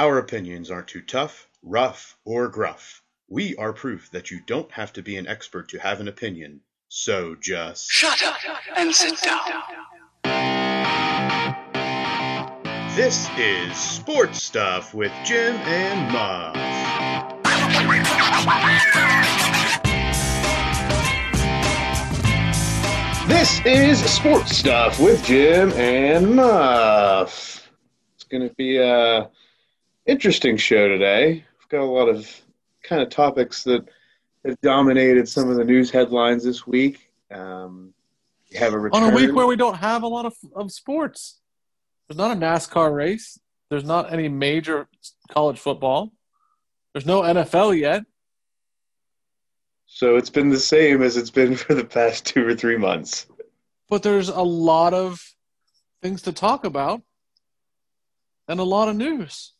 Our opinions aren't too tough, rough, or gruff. We are proof that you don't have to be an expert to have an opinion. So just Shut up and sit down. This is Sports Stuff with Jim and Muff. This is Sports Stuff with Jim and Muff. It's going to be a interesting show today. We've got a lot of kind of topics that have dominated some of the news headlines this week. Um, have a return. on a week where we don't have a lot of, of sports. There's not a NASCAR race. There's not any major college football. There's no NFL yet. So it's been the same as it's been for the past two or three months. But there's a lot of things to talk about and a lot of news.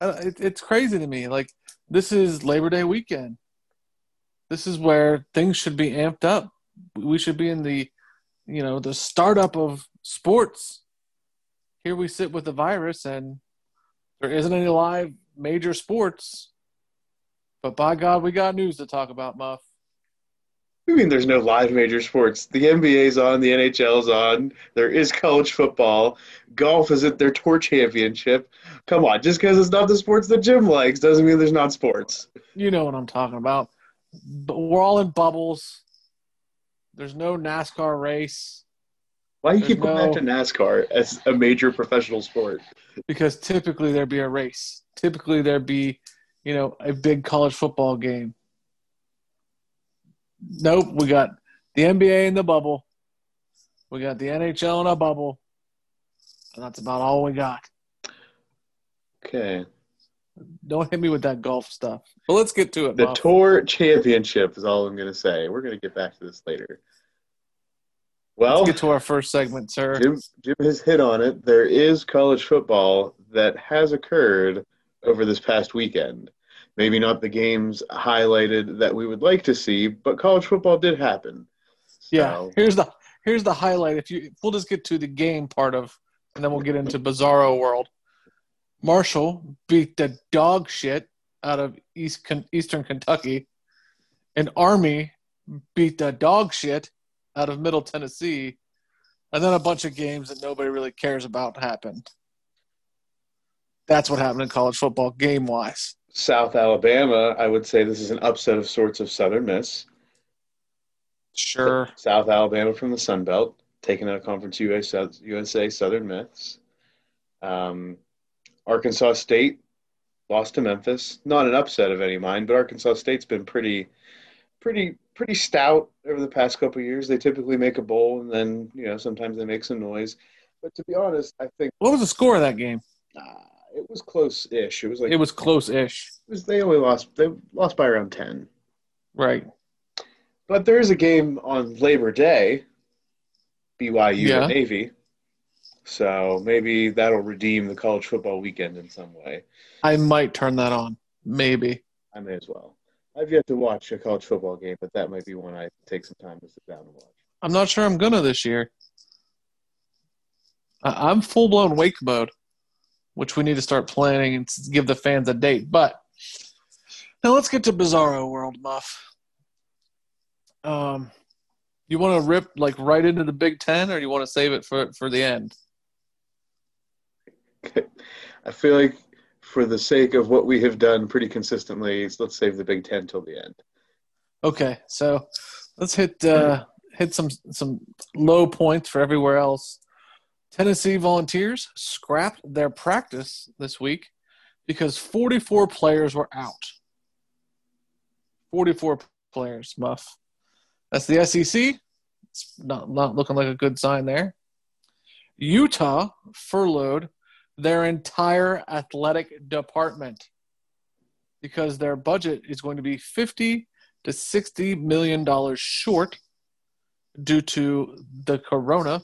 Uh, It, it's crazy to me. Like, this is Labor Day weekend. This is where things should be amped up. We should be in the, you know, the startup of sports. Here we sit with the virus, and there isn't any live major sports. But by God, we got news to talk about, Muff. I mean, there's no live major sports. The NBA's on, the NHL's on. There is college football. Golf is at their tour championship. Come on, just because it's not the sports that Jim likes doesn't mean there's not sports. You know what I'm talking about. But we're all in bubbles. There's no NASCAR race Why do you keep There's going back to NASCAR as a major professional sport? because typically there'd be a race. Typically there'd be, you know, a big college football game. Nope, we got the NBA in the bubble. We got the NHL in a bubble. And that's about all we got. Okay. Don't hit me with that golf stuff. But let's get to it. The Muff. tour championship is all I'm going to say. We're going to get back to this later. Well, Let's get to our first segment, sir. Jim, Jim has hit on it. There is college football that has occurred over this past weekend. Maybe not the games highlighted that we would like to see, but college football did happen. Yeah, here's the here's the highlight. If you we'll just get to the game part of, and then we'll get into Bizarro World. Marshall beat the dog shit out of East Eastern Kentucky, and Army beat the dog shit out of Middle Tennessee, and then a bunch of games that nobody really cares about happened. That's what happened in college football game wise. South Alabama, I would say this is an upset of sorts of Southern Miss. Sure. South Alabama from the Sun Belt, taking out Conference USA, USA Southern Miss. Um, Arkansas State lost to Memphis. Not an upset of any mind, but Arkansas State's been pretty, pretty, pretty stout over the past couple of years. They typically make a bowl, and then you know sometimes they make some noise. But to be honest, I think What was the score of that game? uh, it was close-ish. It was like It was close-ish. it was, they only lost they lost by around ten. Right. But there is a game on Labor Day, BYU Yeah. and Navy. So maybe that'll redeem the college football weekend in some way. I might turn that on. Maybe. I may as well. I've yet to watch a college football game, but that might be one I take some time to sit down and watch. I'm not sure I'm gonna this year. I'm full blown wake mode, which we need to start planning and give the fans a date. But now let's get to Bizarro World, Muff. Um, you want to rip like right into the Big Ten, or you want to save it for for the end? I feel like for the sake of what we have done pretty consistently, let's save the Big Ten till the end. Okay, so let's hit uh, hit some some low points for everywhere else. Tennessee Volunteers scrapped their practice this week because 44 players were out. 44 players, Muff. That's the SEC. It's not, not looking like a good sign there. Utah furloughed their entire athletic department because their budget is going to be 50 to 60 million dollars short due to the corona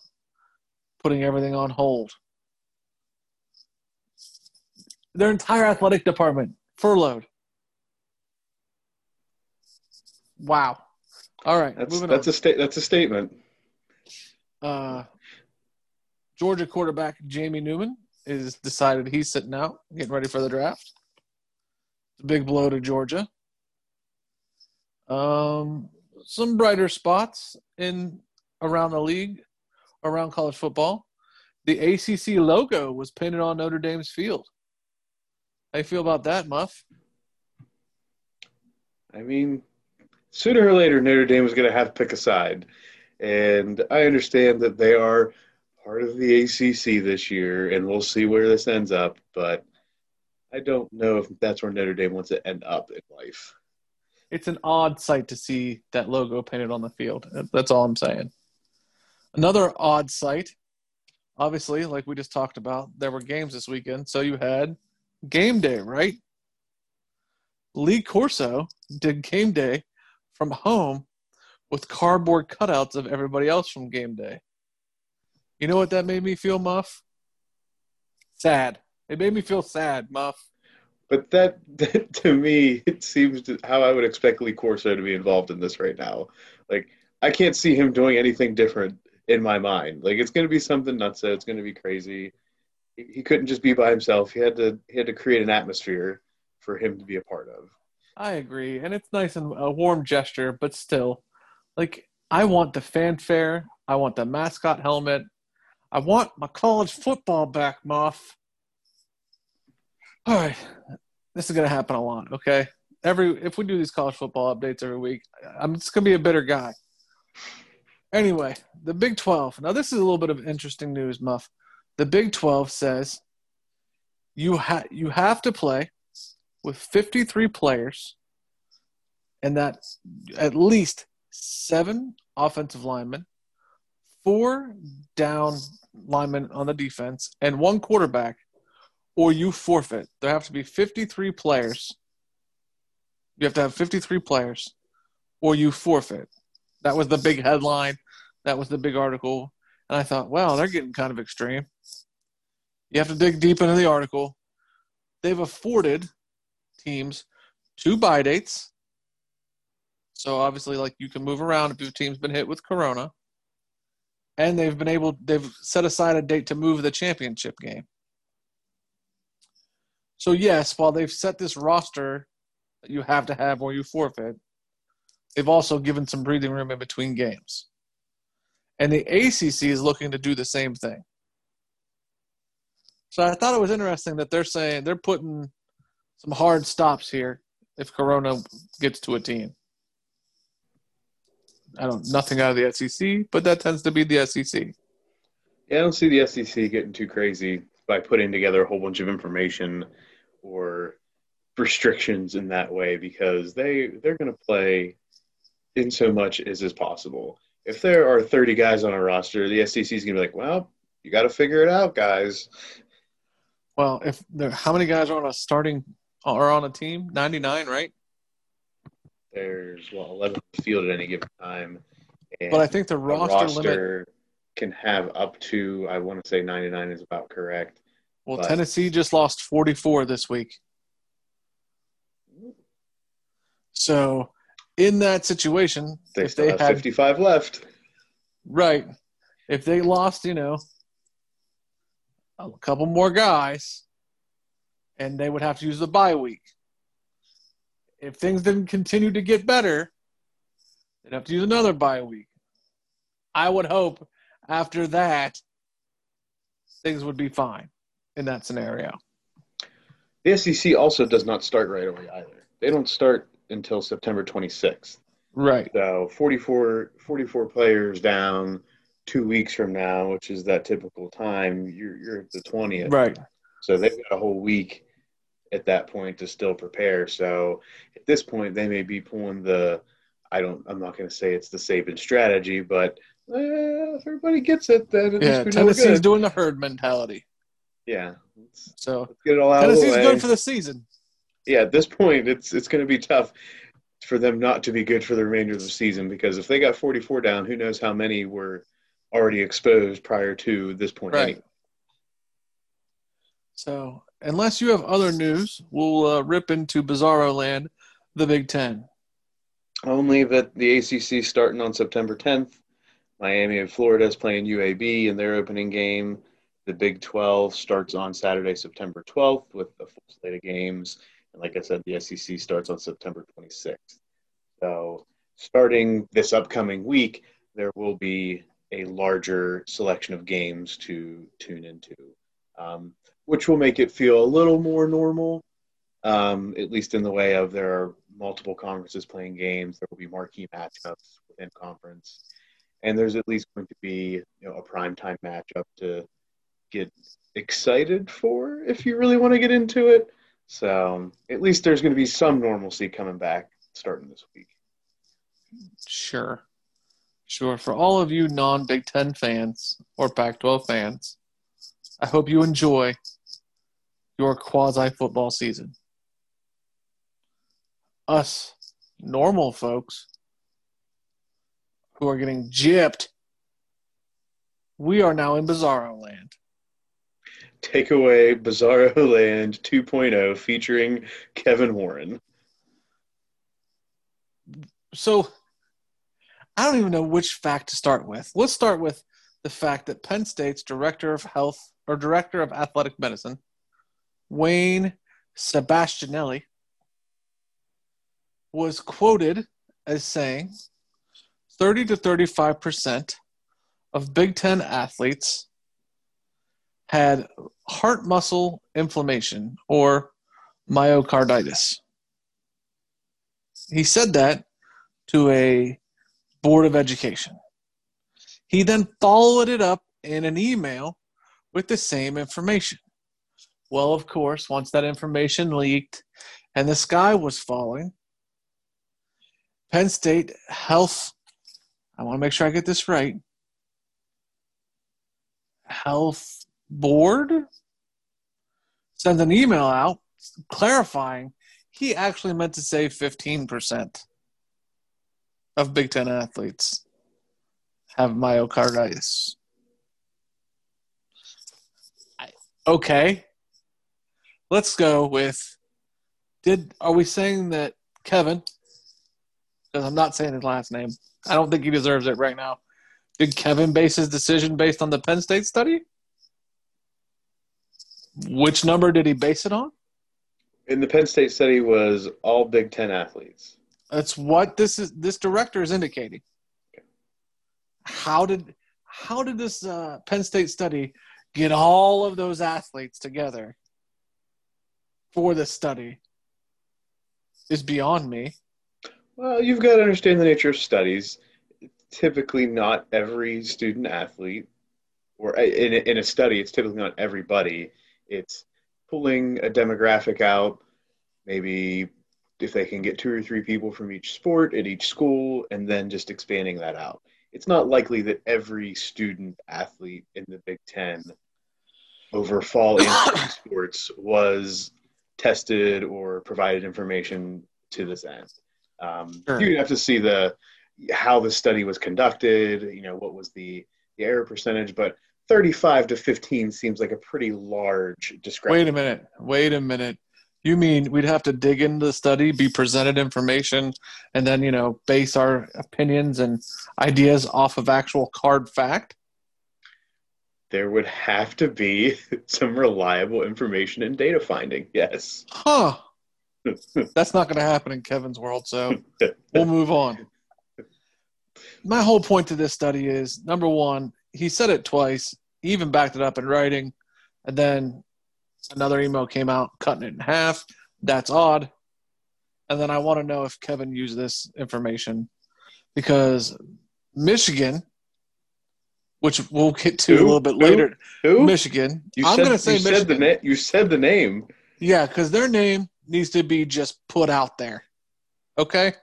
putting everything on hold. Their entire athletic department furloughed. Wow. All right, That's that's a that's a statement. uh, Georgia quarterback Jamie Newman is decided he's sitting out, getting ready for the draft. It's a big blow to Georgia. Um, some brighter spots in around the league, around college football. The ACC logo was painted on Notre Dame's field. How you feel about that, Muff? I mean, sooner or later, Notre Dame was going to have to pick a side. And I understand that they are part of the ACC this year, and we'll see where this ends up. But I don't know if that's where Notre Dame wants to end up in life. It's an odd sight to see that logo painted on the field. That's all I'm saying. Another odd sight, obviously, like we just talked about, there were games this weekend. So you had game day, right? Lee Corso did game day from home with cardboard cutouts of everybody else from game day. You know what that made me feel, Muff? Sad. It made me feel sad, Muff. But that, that to me, it seems to, how I would expect Lee Corso to be involved in this right now. Like, I can't see him doing anything different in my mind. Like, it's going to be something nuts. It's going to be crazy. He, he couldn't just be by himself. He had to he had to create an atmosphere for him to be a part of. I agree, and it's nice and a warm gesture, but still, like I want the fanfare. I want the mascot helmet. I want my college football back, Muff. All right, this is gonna happen a lot. Okay, every if we do these college football updates every week, I'm just gonna be a bitter guy. Anyway, the Big 12. Now this is a little bit of interesting news, Muff. The Big 12 says you ha- you have to play with 53 players and that at least seven offensive linemen, four down linemen on the defense, and one quarterback, or you forfeit. There have to be 53 players. You have to have 53 players, or you forfeit. That was the big headline. That was the big article. And I thought, wow, they're getting kind of extreme. You have to dig deep into the article. They've afforded teams two bye dates. So obviously, like you can move around if your team's been hit with corona, and they've been able they've set aside a date to move the championship game. So yes, while they've set this roster that you have to have or you forfeit, they've also given some breathing room in between games. And the ACC is looking to do the same thing. So I thought it was interesting that they're saying they're putting some hard stops here if Corona gets to a team. I don't nothing out of the SEC, but that tends to be the SEC. Yeah, I don't see the SEC getting too crazy by putting together a whole bunch of information or restrictions in that way because they they're going to play in so much as is possible. If there are 30 guys on a roster, the SEC is going to be like, well, you got to figure it out, guys. Well, if there, how many guys are on a starting or on a team? 99, right? There's well 11 field at any given time. but I think the roster, roster limit. can have up to I want to say 99 is about correct. Well, but- Tennessee just lost 44 this week. So, in that situation, They if still they have had 55 left. right, if they lost, you know, a couple more guys, and they would have to use the bye week. If things didn't continue to get better, they'd have to use another bye week. I would hope after that things would be fine in that scenario. The SEC also does not start right away either. They don't start until September 26th. Right. So 44, 44 players down two weeks from now, which is that typical time, you're, you're at the 20th. Right. So they've got a whole week at that point to still prepare. So at this point, they may be pulling the, I don't, I'm not going to say it's the Saban strategy, but eh, if everybody gets it, then Yeah, least we know we're Tennessee's doing the herd mentality. yeah. Let's, So let's get it all out of the Tennessee's good for the season. Yeah, at this point, it's it's going to be tough for them not to be good for the remainder of the season because if they got 44 down, who knows how many were already exposed prior to this point. Right. anyway. So unless you have other news, we'll uh, rip into Bizarro Land, the Big Ten. Only that the ACC starting on September 10th. Miami of Florida is playing UAB in their opening game. The Big 12 starts on Saturday, September 12th, with a full slate of games. And like I said, the SEC starts on September 26th. So, starting this upcoming week, there will be a larger selection of games to tune into, um, which will make it feel a little more normal, um, at least in the way of there are multiple conferences playing games. There will be marquee matchups within conference, and there's at least going to be you know, a prime time matchup to get excited for if you really want to get into it. So at least there's going to be some normalcy coming back starting this week. Sure. Sure. For all of you non Big Ten fans or Pac 12 fans, I hope you enjoy your quasi football season. Us normal folks who are getting gypped, we are now in Bizarro land. Take away Bizarro Land 2.0 featuring Kevin Warren. So I don't even know which fact to start with. Let's start with the fact that Penn State's director of health or director of athletic medicine, Wayne Sebastianelli, was quoted as saying 30 to 35 percent of Big Ten athletes had heart muscle inflammation or myocarditis. He said that to a board of education. He then followed it up in an email with the same information. Well, of course, once that information leaked and the sky was falling, Penn State Health, I want to make sure I get this right, Health Board sends an email out clarifying he actually meant to say 15% of Big Ten athletes have myocarditis. Okay. Let's go with did are we saying that Kevin because I'm not saying his last name. I don't think he deserves it right now. Did Kevin base his decision based on the Penn State study? Which number did he base it on? In the Penn State study was all Big Ten athletes. That's what this is. This director is indicating. How did how did this uh, Penn State study get all of those athletes together for the study? Is beyond me. Well, you've got to understand the nature of studies. Typically, not every student athlete, or in a, in a study, it's typically not everybody. It's pulling a demographic out, maybe if they can get two or three people from each sport at each school, and then just expanding that out. It's not likely that every student athlete in the Big Ten over fall sports was tested or provided information to this end. Um, sure. You have to see the how the study was conducted. You know what was the the error percentage, but 35 to 15 seems like a pretty large discrepancy. Wait a minute. Wait a minute. You mean we'd have to dig into the study, be presented information, and then, you know, base our opinions and ideas off of actual card fact? There would have to be some reliable information and data finding, yes. Huh. That's not going to happen in Kevin's world, so we'll move on. My whole point to this study is number one, he said it twice. He even backed it up in writing, and then another email came out cutting it in half. That's odd. And then I want to know if Kevin used this information because Michigan, which we'll get to Who? a little bit Who? later. Who? Michigan. You I'm going to say you Michigan. Said the na- you said the name. Yeah, because their name needs to be just put out there. Okay?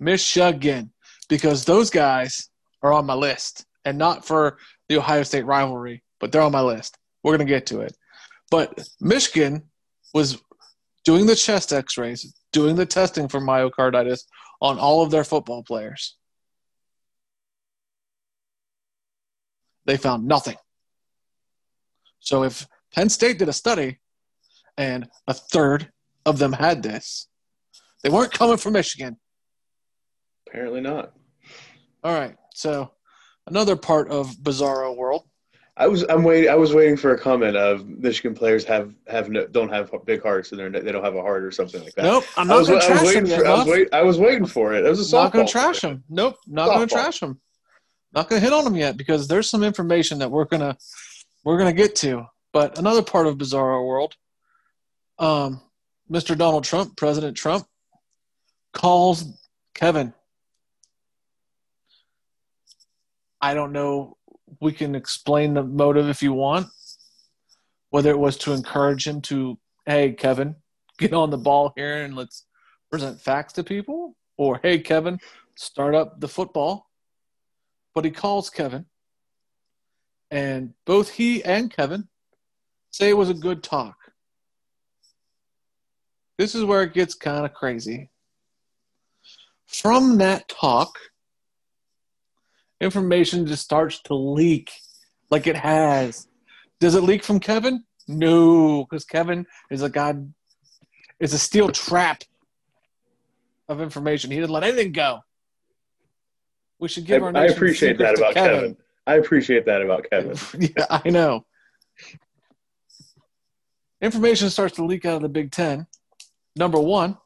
Michigan. Because those guys are on my list, and not for the Ohio State rivalry, but they're on my list. We're going to get to it. But Michigan was doing the chest x rays, doing the testing for myocarditis on all of their football players. They found nothing. So if Penn State did a study and a third of them had this, they weren't coming from Michigan. Apparently not. All right. So, another part of Bizarro World I was I'm waiting I was waiting for a comment of Michigan players have have no, don't have big hearts and they're, they don't have a heart or something like that. Nope, I'm I not was, going to I was trash waiting him for I was, wait, I was waiting for it. It was a Not gonna trash him. Nope, not gonna trash him. Not going to hit on him yet because there's some information that we're gonna we're gonna get to. But another part of Bizarro World, um, Mr. Donald Trump, President Trump, calls Kevin. I don't know. We can explain the motive if you want. Whether it was to encourage him to, hey, Kevin, get on the ball here and let's present facts to people, or hey, Kevin, start up the football. But he calls Kevin, and both he and Kevin say it was a good talk. This is where it gets kind of crazy. From that talk, information just starts to leak like it has. Does it leak from Kevin? No, because Kevin is a god is a steel trap of information. He didn't let anything go. We should give our I, I appreciate that about Kevin. I appreciate that about Kevin. yeah, I know. Information starts to leak out of the Big Ten. Number one,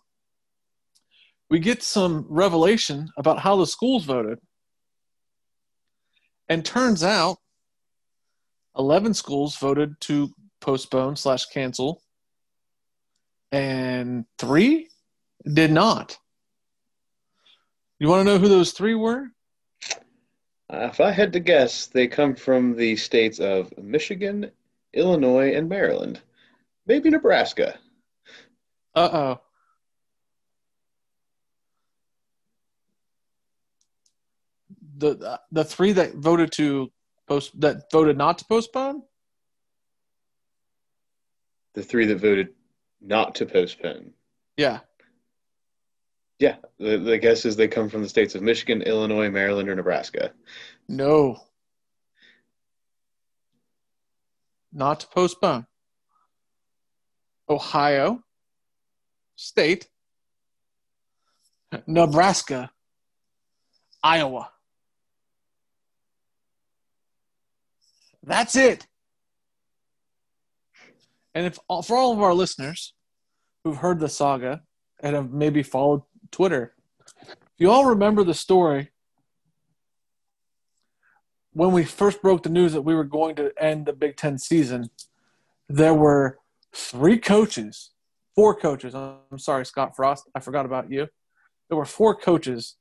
we get some revelation about how the schools voted. And turns out 11 schools voted to postpone slash cancel, and three did not. You want to know who those three were? Uh, if I had to guess, they come from the states of Michigan, Illinois, and Maryland. Maybe Nebraska. Uh oh. The the three that voted to post that voted not to postpone. The three that voted not to postpone. Yeah, Yeah, the, the guess is they come from the states of Michigan, Illinois, Maryland, or Nebraska. no, not to postpone. Ohio State, Nebraska, Iowa. That's it. And if uh, for all of our listeners who've heard the saga and have maybe followed Twitter, if you all remember the story when we first broke the news that we were going to end the Big Ten season, there were three coaches, four coaches. I'm sorry, Scott Frost, I forgot about you. There were four coaches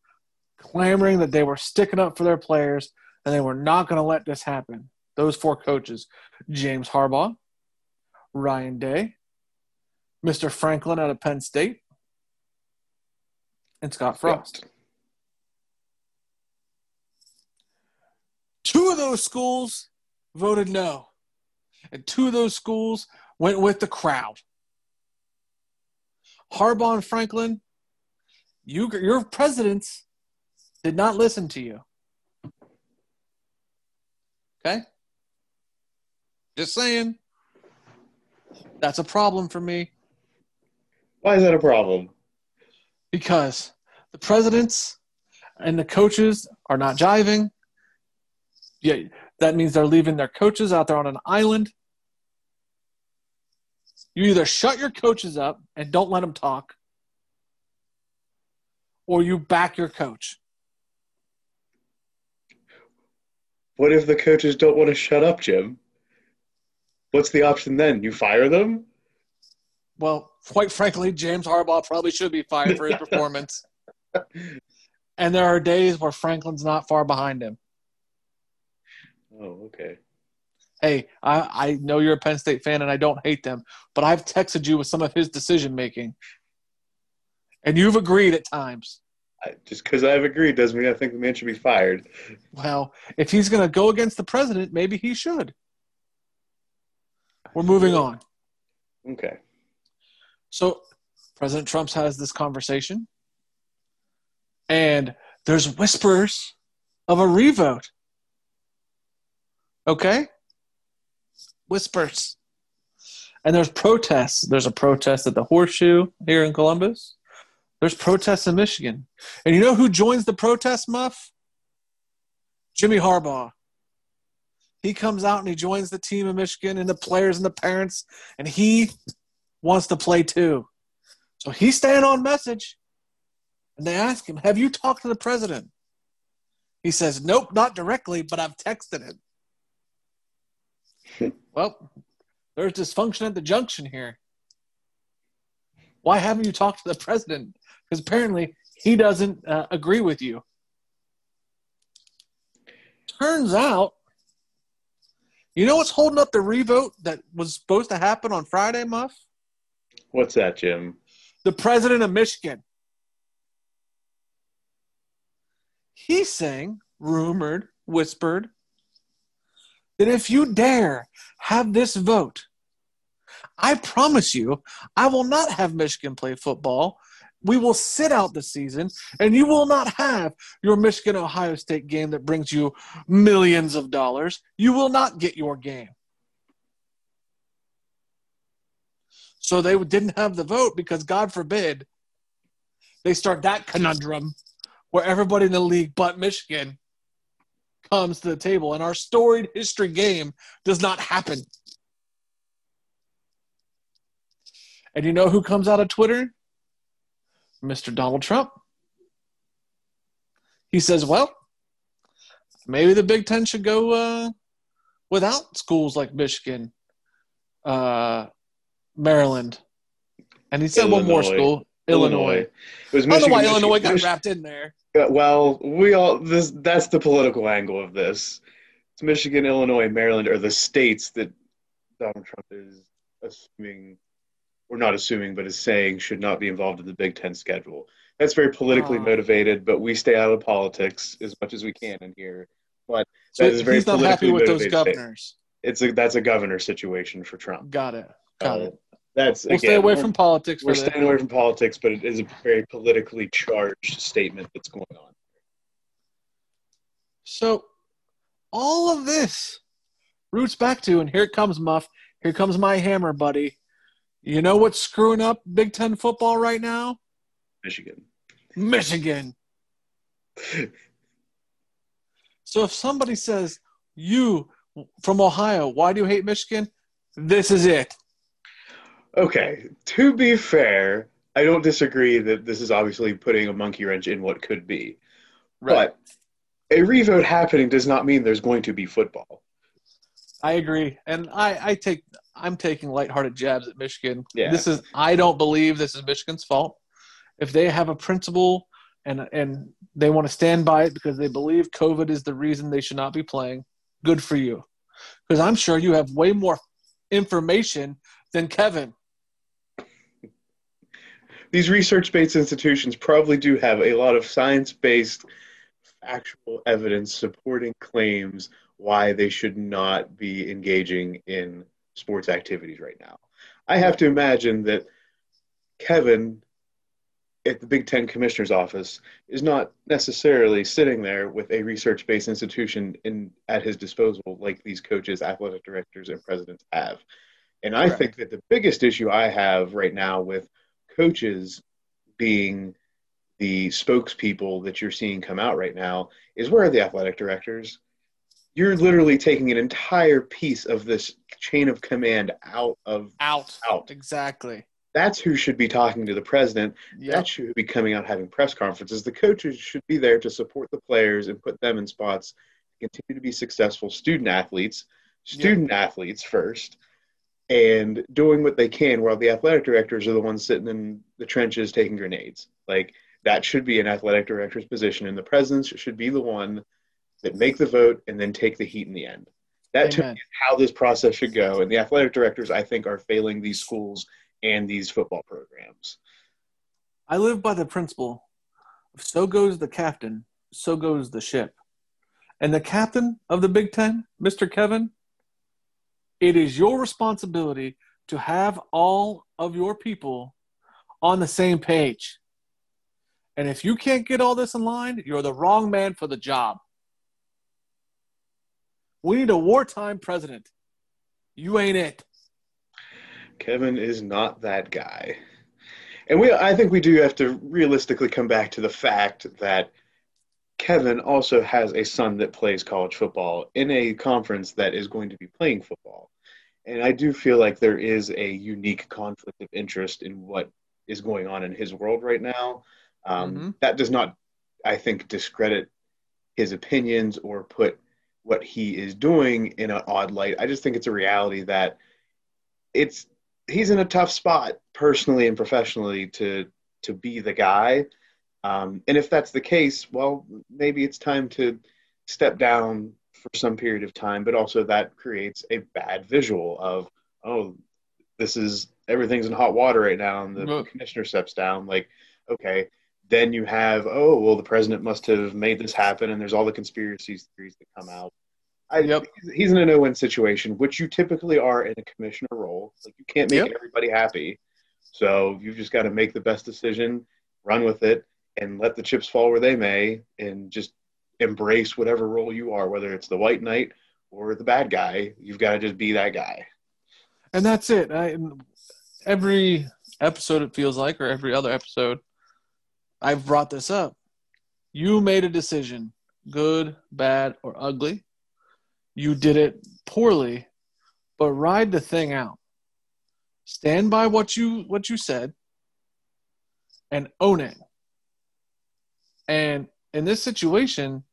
clamoring that they were sticking up for their players and they were not going to let this happen. Those four coaches James Harbaugh, Ryan Day, Mr. Franklin out of Penn State, and Scott Frost. Two of those schools voted no, and two of those schools went with the crowd. Harbaugh and Franklin, you, your presidents did not listen to you. Okay? Just saying. That's a problem for me Why is that a problem? because the presidents and the coaches are not jiving. Yeah, that means they're leaving their coaches out there on an island. You either shut your coaches up and don't let them talk, or you back your coach. What if the coaches don't want to shut up, Jim? What's the option then? You fire them? Well, quite frankly, James Harbaugh probably should be fired for his performance. And there are days where Franklin's not far behind him. Oh, okay. Hey, I, I know you're a Penn State fan and I don't hate them, but I've texted you with some of his decision making. And you've agreed at times. I, just because I've agreed doesn't mean I think the man should be fired. Well, if he's going to go against the president, maybe he should. We're moving on. Okay. So, President Trump has this conversation, and there's whispers of a revote. Okay? Whispers. And there's protests. There's a protest at the Horseshoe here in Columbus. There's protests in Michigan. And you know who joins the protest, Muff? Jimmy Harbaugh. He comes out and he joins the team of Michigan and the players and the parents, and he wants to play too. So he's staying on message. And they ask him, Have you talked to the president? He says, Nope, not directly, but I've texted him. well, there's dysfunction at the junction here. Why haven't you talked to the president? Because apparently he doesn't uh, agree with you. Turns out, you know what's holding up the revote that was supposed to happen on Friday, Muff? What's that, Jim? The president of Michigan. He's saying, rumored, whispered, that if you dare have this vote, I promise you, I will not have Michigan play football. We will sit out the season, and you will not have your Michigan Ohio State game that brings you millions of dollars. You will not get your game. So they didn't have the vote because, God forbid, they start that conundrum where everybody in the league but Michigan comes to the table, and our storied history game does not happen. And you know who comes out of Twitter? Mr. Donald Trump. He says, well, maybe the Big Ten should go uh, without schools like Michigan, uh, Maryland. And he said Illinois. one more school, Illinois. It was I don't know why Michigan- Illinois got wrapped in there. Well, we all this that's the political angle of this. It's Michigan, Illinois, Maryland are the states that Donald Trump is assuming or not assuming, but is saying should not be involved in the Big Ten schedule. That's very politically Oh. motivated, but we stay out of politics as much as we can in here. But So that is very he's not happy with those governors. it's a that's a governor situation for Trump. Got it. Got Uh, it. That's We'll again, stay away from politics. We're staying away from politics, but it is a very politically charged statement that's going on. So all of this roots back to, and here it comes, Muff. Here comes my hammer, buddy. You know what's screwing up Big Ten football right now? Michigan. Michigan. So if somebody says, you from Ohio, why do you hate Michigan? This is it. Okay, to be fair, I don't disagree that this is obviously putting a monkey wrench in what could be. But a revote happening does not mean there's going to be football. I agree, and I, I take I'm taking lighthearted jabs at Michigan. Yeah. This is I don't believe this is Michigan's fault. If they have a principle and and they want to stand by it because they believe COVID is the reason they should not be playing, good for you. Because I'm sure you have way more information than Kevin. These research based institutions probably do have a lot of science based, actual evidence supporting claims why they should not be engaging in sports activities right now. I have to imagine that Kevin at the Big Ten Commissioner's office is not necessarily sitting there with a research based institution in at his disposal like these coaches, athletic directors, and presidents have. And I Correct. think that the biggest issue I have right now with coaches being the spokespeople that you're seeing come out right now is where are the athletic directors? You're literally taking an entire piece of this chain of command out of Out. out. Exactly. That's who should be talking to the president. Yeah. That should be coming out having press conferences. The coaches should be there to support the players and put them in spots to continue to be successful student athletes, student athletes first, and doing what they can while the athletic directors are the ones sitting in the trenches taking grenades. Like that should be an athletic director's position, and the presidents should be the one that make the vote and then take the heat in the end. That to me is how this process should go. And the athletic directors, I think, are failing these schools and these football programs. I live by the principle of so goes the captain, so goes the ship. And the captain of the Big Ten, Mr. Kevin, it is your responsibility to have all of your people on the same page. And if you can't get all this in line, you're the wrong man for the job. We need a wartime president. You ain't it. Kevin is not that guy. And we I think we do have to realistically come back to the fact that Kevin also has a son that plays college football in a conference that is going to be playing football. And I do feel like there is a unique conflict of interest in what is going on in his world right now. Um, Mhm. That does not, I think, discredit his opinions or put what he is doing in an odd light. I just think it's a reality that it's he's in a tough spot personally and professionally to to be the guy. Um, and if that's the case, well, maybe it's time to step down for some period of time. But also that creates a bad visual of oh, this is everything's in hot water right now, and the commissioner steps down. Like, okay, then you have oh well, the president must have made this happen, and there's all the conspiracy theories that come out. I, Yep. he's- He's in a no-win situation, which you typically are in a commissioner role. Like you can't make Yep. everybody happy, so you've just got to make the best decision, run with it, and let the chips fall where they may, and just embrace whatever role you are, whether it's the white knight or the bad guy. You've got to just be that guy. and that's it. I, every episode, it feels like, or every other episode, I've brought this up. You made a decision, good, bad, or ugly. You did it poorly, but ride the thing out. Stand by what you what you said, and own it. And in this situation,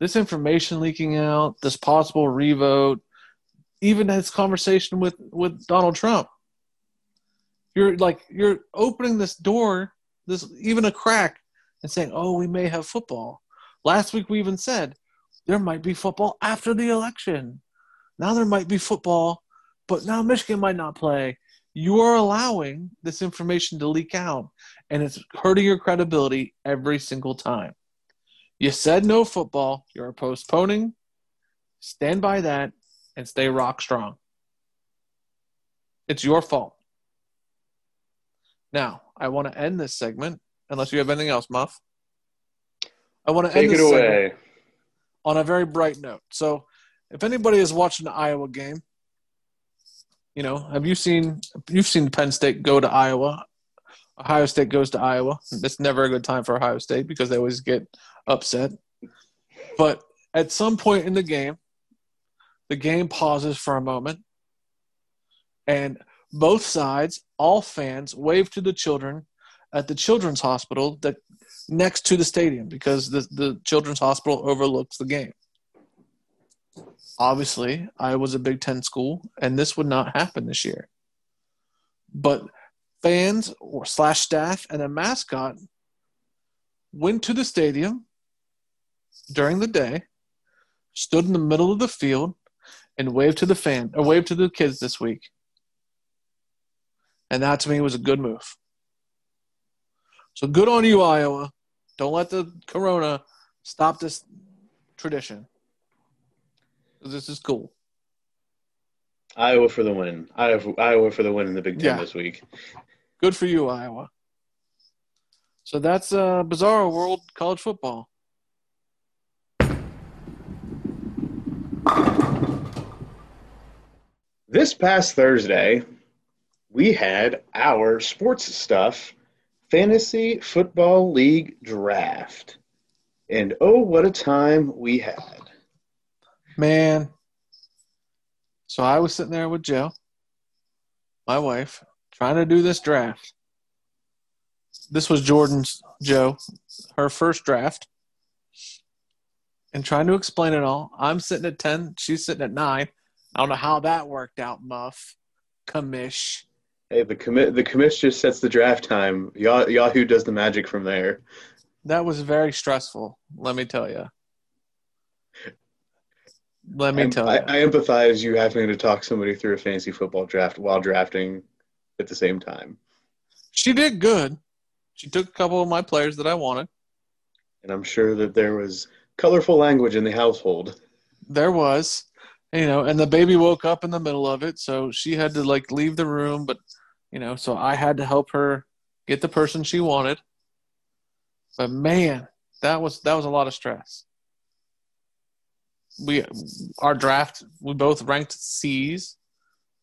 this information leaking out, this possible revote, even his conversation with with Donald Trump. You're like you're opening this door, this even a crack, and saying, "Oh, we may have football." Last week we even said there might be football after the election. Now there might be football, but now Michigan might not play. You are allowing this information to leak out, and it's hurting your credibility every single time. You said no football. You're postponing. Stand by that and stay rock strong. It's your fault. Now, I want to end this segment, unless you have anything else, Muff. I want to Take end it this segment away. On a very bright note. So, if anybody is watching the Iowa game, you know, have you seen you've seen Penn State go to Iowa? Ohio State goes to Iowa. It's never a good time for Ohio State because they always get upset. But at some point in the game, the game pauses for a moment, and both sides, all fans, wave to the children at the children's hospital that next to the stadium because the, the children's hospital overlooks the game. Obviously, Iowa's a Big Ten school, and this would not happen this year. But fans or slash staff and a mascot went to the stadium during the day, stood in the middle of the field, and waved to the fan or waved to the kids this week. And that to me was a good move. So good on you, Iowa. Don't let the corona stop this tradition. This is cool. Iowa for the win. Iowa, Iowa for the win in the Big Ten Yeah. this week. Good for you, Iowa. So that's uh, Bizarro World College Football. This past Thursday, we had our sports stuff fantasy football league draft. And oh, what a time we had. Man. So I was sitting there with Joe, my wife, trying to do this draft. This was Jordan's, Joe, her first draft. And trying to explain it all. I'm sitting at 10, she's sitting at 9. I don't know how that worked out, Muff. Commish. Hey, the commit the commish just sets the draft time. Yahoo does the magic from there. That was very stressful, let me tell you. Let me I'm- tell I, you. I empathize you having to talk somebody through a fantasy football draft while drafting at the same time. She did good. She took a couple of my players that I wanted. And I'm sure that there was colorful language in the household. There was, you know, and the baby woke up in the middle of it, so she had to like leave the room, but you know, so I had to help her get the person she wanted. But man, that was that was a lot of stress. We our draft, we both ranked C's.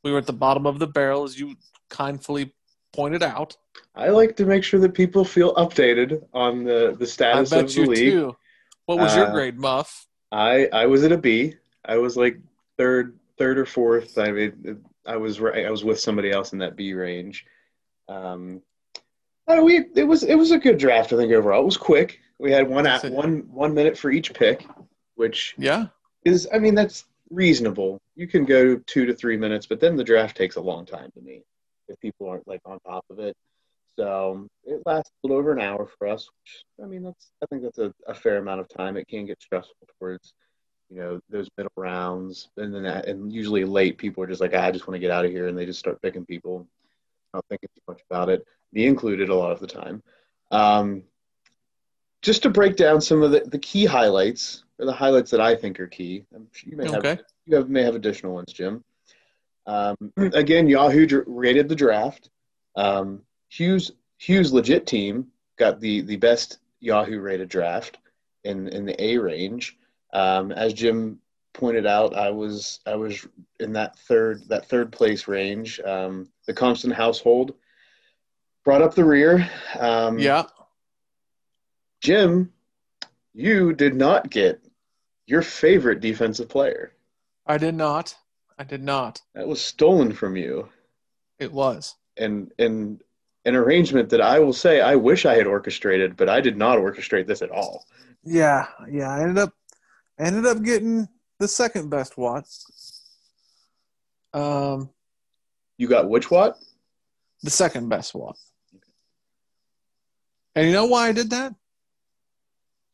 We were at the bottom of the barrel, as you kindly pointed out. I like to make sure that people feel updated on the, the I status bet of the you league. too. What was your Uh, grade, Muff? I I was at a B. I was like third third or fourth. I mean, I was right. I was with somebody else in that B range. Um, I we it was it was a good draft. I think overall it was quick. We had one at one one minute for each pick, which Yeah. is I mean that's reasonable. You can go two to three minutes, but then the draft takes a long time to me if people aren't like on top of it. So it lasted a little over an hour for us. Which, I mean that's I think that's a, a fair amount of time. It can get stressful towards you know those middle rounds, and then that, and usually late people are just like "Ah, I just want to get out of here, and they just start picking people. Not thinking too much about it. Me included a lot of the time. Um, just to break down some of the, the key highlights or the highlights that I think are key. I'm sure you may have you have, may have additional ones, Jim. Um, again, Yahoo dr- rated the draft. Um, Hughes Hughes legit team got the the best Yahoo rated draft in in the A range. Um, as Jim pointed out, I was I was in that third that third place range. Um, the Compton household brought up the rear. Um, Yeah. Jim, you did not get your favorite defensive player. I did not. I did not. That was stolen from you. It was. And and an arrangement that I will say I wish I had orchestrated, but I did not orchestrate this at all. Yeah. Yeah. I ended up I ended up getting the second best Watt. Um You got which what? the second best Watt. And you know why I did that?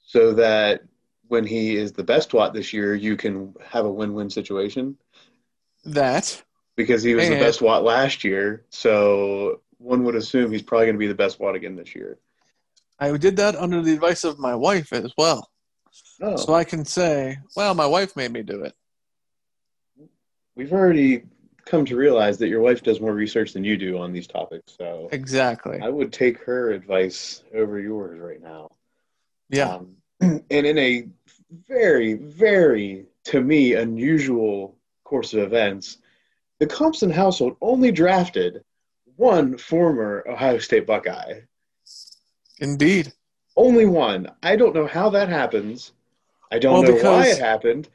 So that when he is the best Watt this year, you can have a win-win situation That because he was the best Watt last year. So one would assume he's probably going to be the best Watt again this year. I did that under the advice of my wife as well. Oh, So I can say, well, my wife made me do it. we've already come to realize that your wife does more research than you do on these topics. So Exactly. I would take her advice over yours right now. Yeah. Um, and in a very, very, to me, unusual course of events, the Compton household only drafted one former Ohio State Buckeye. Indeed. Only one. I don't know how that happens. I don't Well, know why it happened,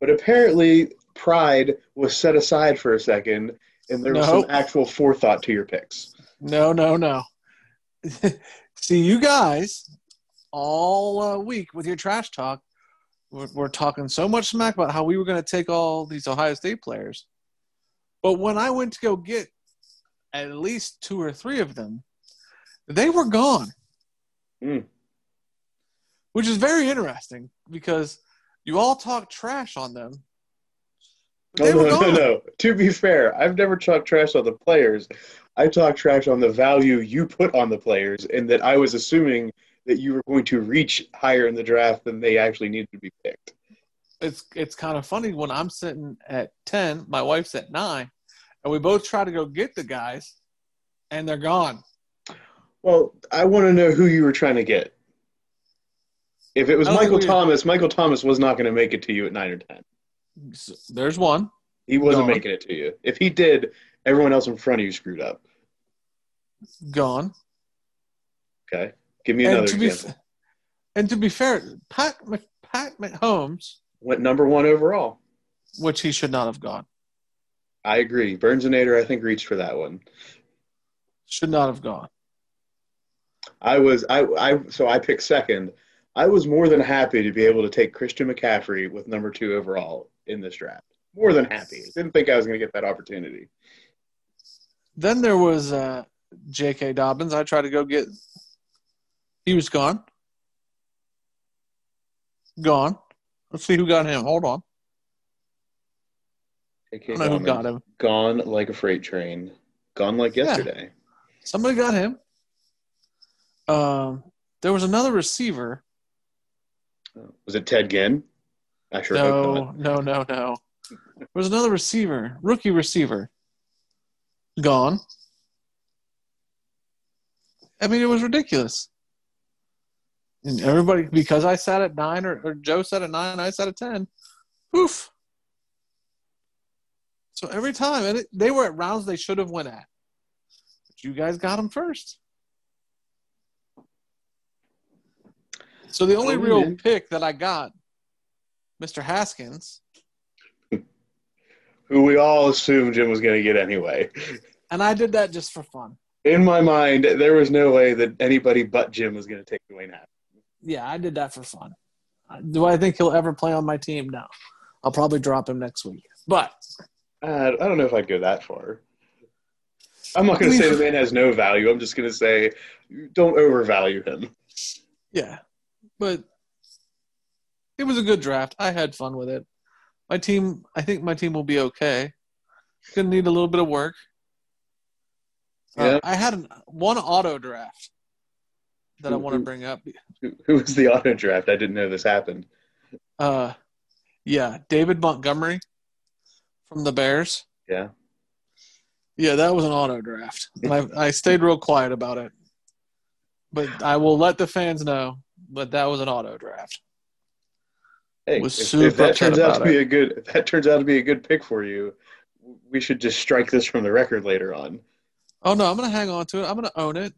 but apparently pride was set aside for a second, and there was No. some actual forethought to your picks. No, no, no. See, you guys all uh, week with your trash talk, we're, we're talking so much smack about how we were going to take all these Ohio State players. But when I went to go get at least two or three of them, they were gone. Hmm. Which is very interesting because you all talk trash on them. But oh, No, no, no, no. To be fair, I've never talked trash on the players. I talk trash on the value you put on the players, and that I was assuming that you were going to reach higher in the draft than they actually needed to be picked. it's it's kind of funny when I'm sitting at ten, my wife's at nine, and we both try to go get the guys, and they're gone. Well, I want to know who you were trying to get. If it was Michael Thomas, Michael Thomas was not going to make it to you at nine or ten. There's one He wasn't Gone. making it to you. If he did, everyone else in front of you screwed up. gone. Okay, give me another and to be f- and to be fair, Pat Mc- Pat Mahomes, Went number one overall. which he should not have gone, I agree. Burns and Nader, I think, reached for that one. should not have gone. I was I I so I picked second. I was more than happy to be able to take Christian McCaffrey with number two overall in this draft. More than happy. Didn't think I was going to get that opportunity. Then there was uh, J.K. Dobbins. I tried to go get. He was gone. Gone. Let's see who got him. Hold on. I AK don't know who got him. Gone like a freight train. Gone like Yeah. yesterday. Somebody got him. Um, there was another receiver. Was it Ted Ginn? I sure No, no, no, no. There was another receiver, rookie receiver. Gone. I mean, it was ridiculous. And everybody, because I sat at nine, or, or Joe sat at nine, I sat at ten. Poof. So every time, and it, they were at rounds they should have went at. But you guys got them first. So the only Oh, real yeah. pick that I got, Mr. Haskins, Who we all assumed Jim was going to get anyway. and I did that just for fun. In my mind, there was no way that anybody but Jim was going to take Dwayne Haskins. Yeah, I did that for fun. Do I think he'll ever play on my team? No. I'll probably drop him next week. But Uh, I don't know if I'd go that far. I'm not going to say the man has no value. I'm just going to say don't overvalue him. yeah, but it was a good draft. I had fun with it. My team, I think my team will be okay. Gonna need a little bit of work. Uh, Yeah. I had an, one auto draft that I want to bring up. Who, who was the auto draft? I didn't know this happened. Uh, yeah, David Montgomery from the Bears. Yeah. Yeah, that was an auto draft. I, I stayed real quiet about it. But I will let the fans know that that was an auto draft. Hey, Was if, super if that turns out to be a good, if that turns out to be a good pick for you, we should just strike this from the record later on. Oh no, I'm gonna hang on to it. I'm gonna own it.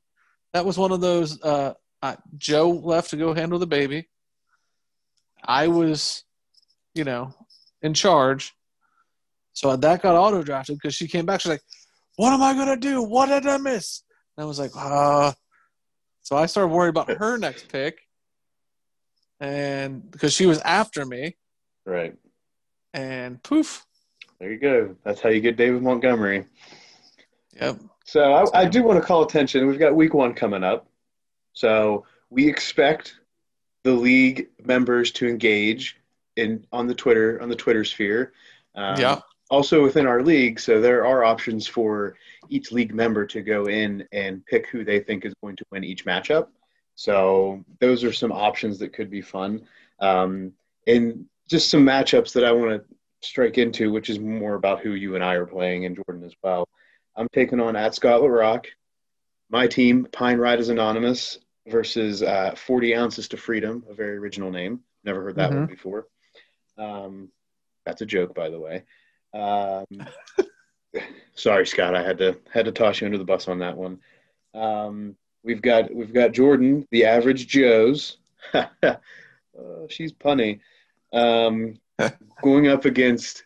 That was one of those. Uh, uh, Joe left to go handle the baby. I was, you know, in charge. So that got auto drafted because she came back. She's like, "What am I gonna do? What did I miss?" And I was like, "Uh." So I started worrying about her next pick, and because she was after me, Right. and poof. There you go. That's how you get David Montgomery. Yep. So I, I do want to call attention. We've got week one coming up. So we expect the league members to engage in on the Twitter on the Twitter sphere. Um, yeah. Also within our league, so there are options for each league member to go in and pick who they think is going to win each matchup. So those are some options that could be fun. Um, and just some matchups that I want to strike into, which is more about who you and I are playing and Jordan as well. I'm taking on at Scott LaRock, My team, Pine Riders Anonymous, versus uh, 40 Ounces to Freedom, a very original name. Never heard that one before. Um, that's a joke, by the way. Um, sorry, Scott. I had to had to toss you under the bus on that one. Um, we've got we've got Jordan, the average Joe's. uh, she's punny. Um, going up against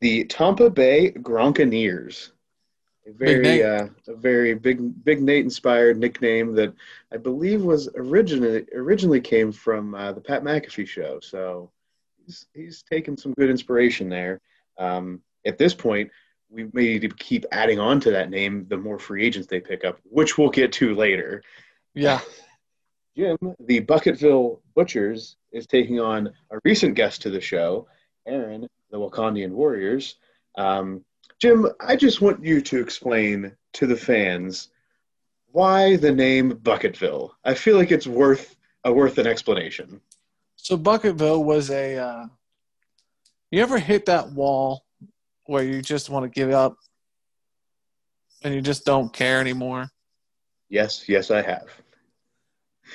the Tampa Bay Gronkaneers. A very uh, a very big big Nate inspired nickname that I believe was originally originally came from uh, the Pat McAfee show. So he's he's taken some good inspiration there. Um, at this point, we may need to keep adding on to that name the more free agents they pick up, which we'll get to later. Yeah. Jim, the Bucketville Butchers, is taking on a recent guest to the show, Aaron, the Wakandian Warriors. Um, Jim, I just want you to explain to the fans why the name Bucketville. I feel like it's worth a worth an explanation. So Bucketville was a. Uh, you ever hit that wall where you just want to give up, and you just don't care anymore? Yes, yes, I have.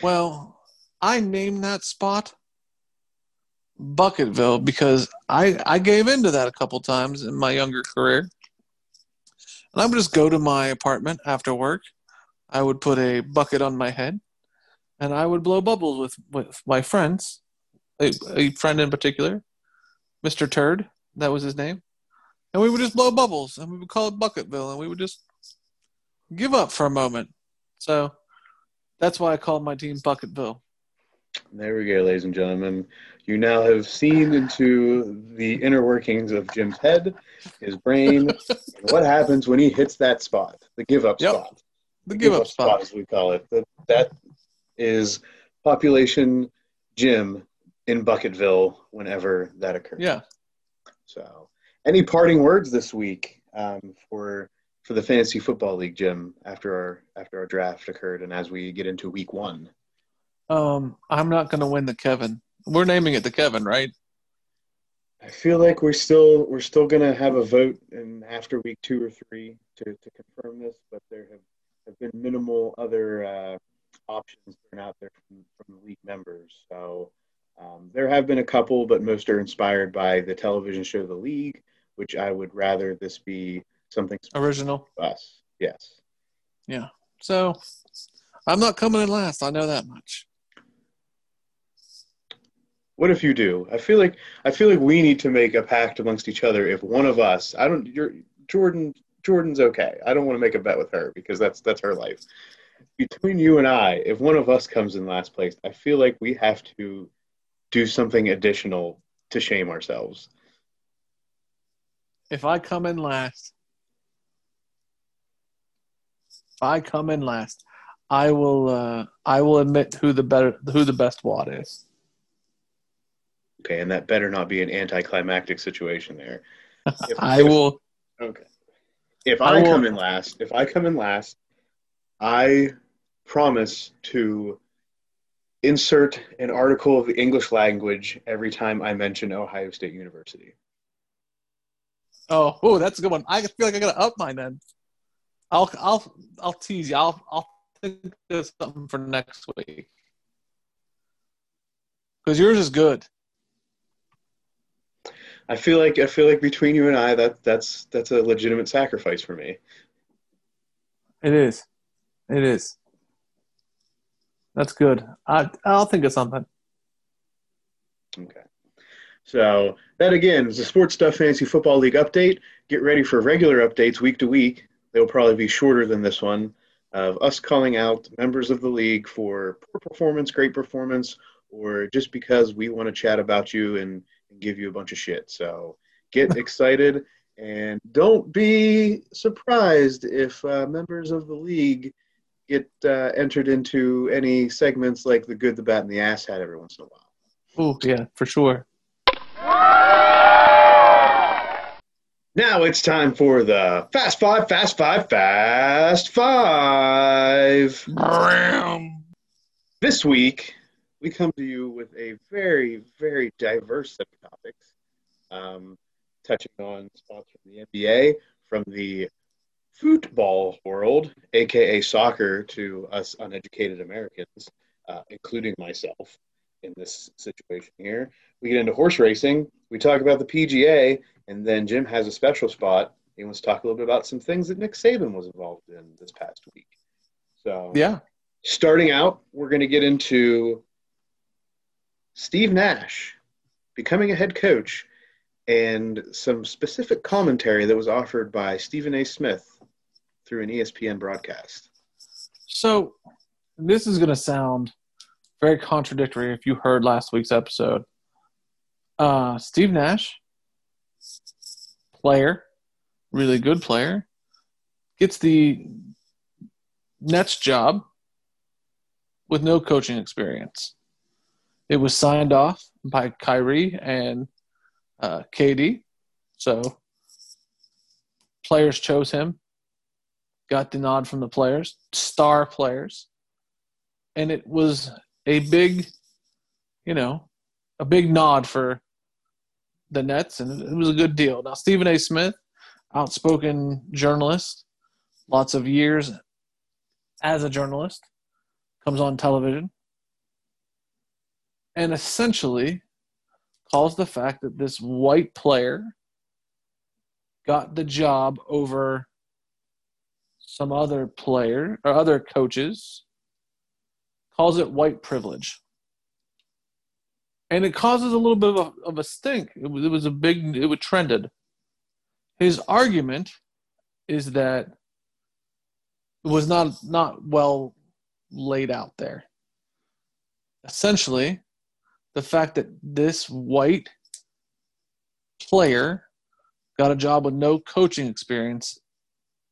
Well, I named that spot Bucketville because I I gave into that a couple times in my younger career. And I would just go to my apartment after work. I would put a bucket on my head, and I would blow bubbles with with my friends, a, a friend in particular, Mister Turd. That was his name, and we would just blow bubbles, and we would call it Bucketville, and we would just give up for a moment. So that's why I called my team Bucketville. There we go, ladies and gentlemen. You now have seen into the inner workings of Jim's head, his brain, what happens when he hits that spot, the give up Yep. spot. The give up spot. as we call it. That, that is population Jim in Bucketville whenever that occurs. Yeah. So, any parting words this week um, for for the fantasy football league, Jim? After our after our draft occurred, and as we get into week one. Um, I'm not going to win the Kevin. We're naming it the Kevin, right? I feel like we're still we're still gonna have a vote in after week two or three to, to confirm this, but there have, have been minimal other uh, options thrown out there from, from the league members. So um, there have been a couple, but most are inspired by the television show The League, which I would rather this be something Original. us. Yes. Yeah. So I'm not coming in last. I know that much. What if you do? I feel like I feel like we need to make a pact amongst each other. If one of us, I don't, you're Jordan. Jordan's okay. I don't want to make a bet with her because that's that's her life. Between you and I, if one of us comes in last place, I feel like we have to do something additional to shame ourselves. If I come in last, if I come in last, I will uh, I will admit who the better who the best Watt is. Okay, and that better not be an anticlimactic situation there. If- I will. Okay. If I I, come in last, if I come in last, I promise to insert an article of the English language every time I mention Ohio State University. Oh, oh, that's a good one. I feel like I gotta up mine then. I'll I'll I'll tease you. I'll I'll think of something for next week because yours is good. I feel like I feel like between you and I, that that's that's a legitimate sacrifice for me. It is. It is. That's good. I I'll think of something. Okay. So that again is the Sports Stuff Fantasy Football League update. Get ready for regular updates week to week. They'll probably be shorter than this one of us calling out members of the league for poor performance, great performance, or just because we want to chat about you and, and give you a bunch of shit. So get excited and don't be surprised if uh, members of the league get uh, entered into any segments like the good, the bad, and the ass hat every once in a while. Oh yeah, for sure. Now it's time for the Fast Five, Fast Five, Fast Five. Bam. This week, we come to you with a very, very diverse set of topics, um, touching on spots from the NBA, from the football world, aka soccer, to us uneducated Americans, uh, including myself in this situation here. We get into horse racing. We talk about the PGA, and then Jim has a special spot. He wants to talk a little bit about some things that Nick Saban was involved in this past week. So, Yeah. starting out, we're going to get into Steve Nash becoming a head coach and some specific commentary that was offered by Stephen A. Smith through an ESPN broadcast. So this is gonna sound very contradictory if you heard last week's episode. Uh, Steve Nash, player, really good player, gets the Nets job with no coaching experience. It was signed off by Kyrie and uh, KD, so players chose him. Got the nod from the players, star players, and it was a big, you know, a big nod for the Nets, and it was a good deal. Now, Stephen A. Smith, outspoken journalist, lots of years as a journalist, comes on television and essentially calls the fact that this white player got the job over some other player or other coaches calls it white privilege and it causes a little bit of a, of a stink. It was, it was a big it was trended. His argument is that it was not not well laid out there. Essentially the fact that this white player got a job with no coaching experience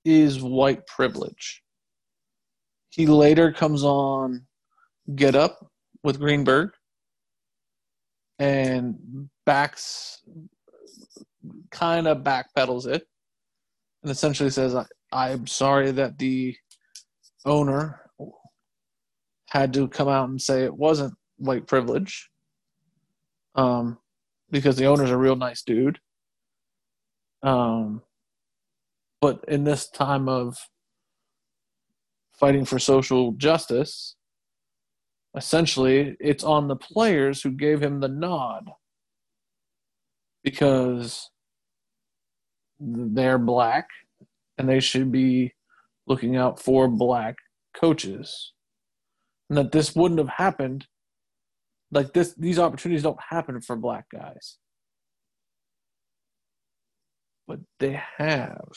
is white privilege. He later comes on Get Up with Greenberg and backs, kind of backpedals it and essentially says, I'm sorry that the owner had to come out and say it wasn't white privilege um, because the owner's a real nice dude. Um, but in this time of fighting for social justice, essentially it's on the players who gave him the nod because they're black and they should be looking out for black coaches. And that this wouldn't have happened Like this, these opportunities don't happen for black guys, but they have.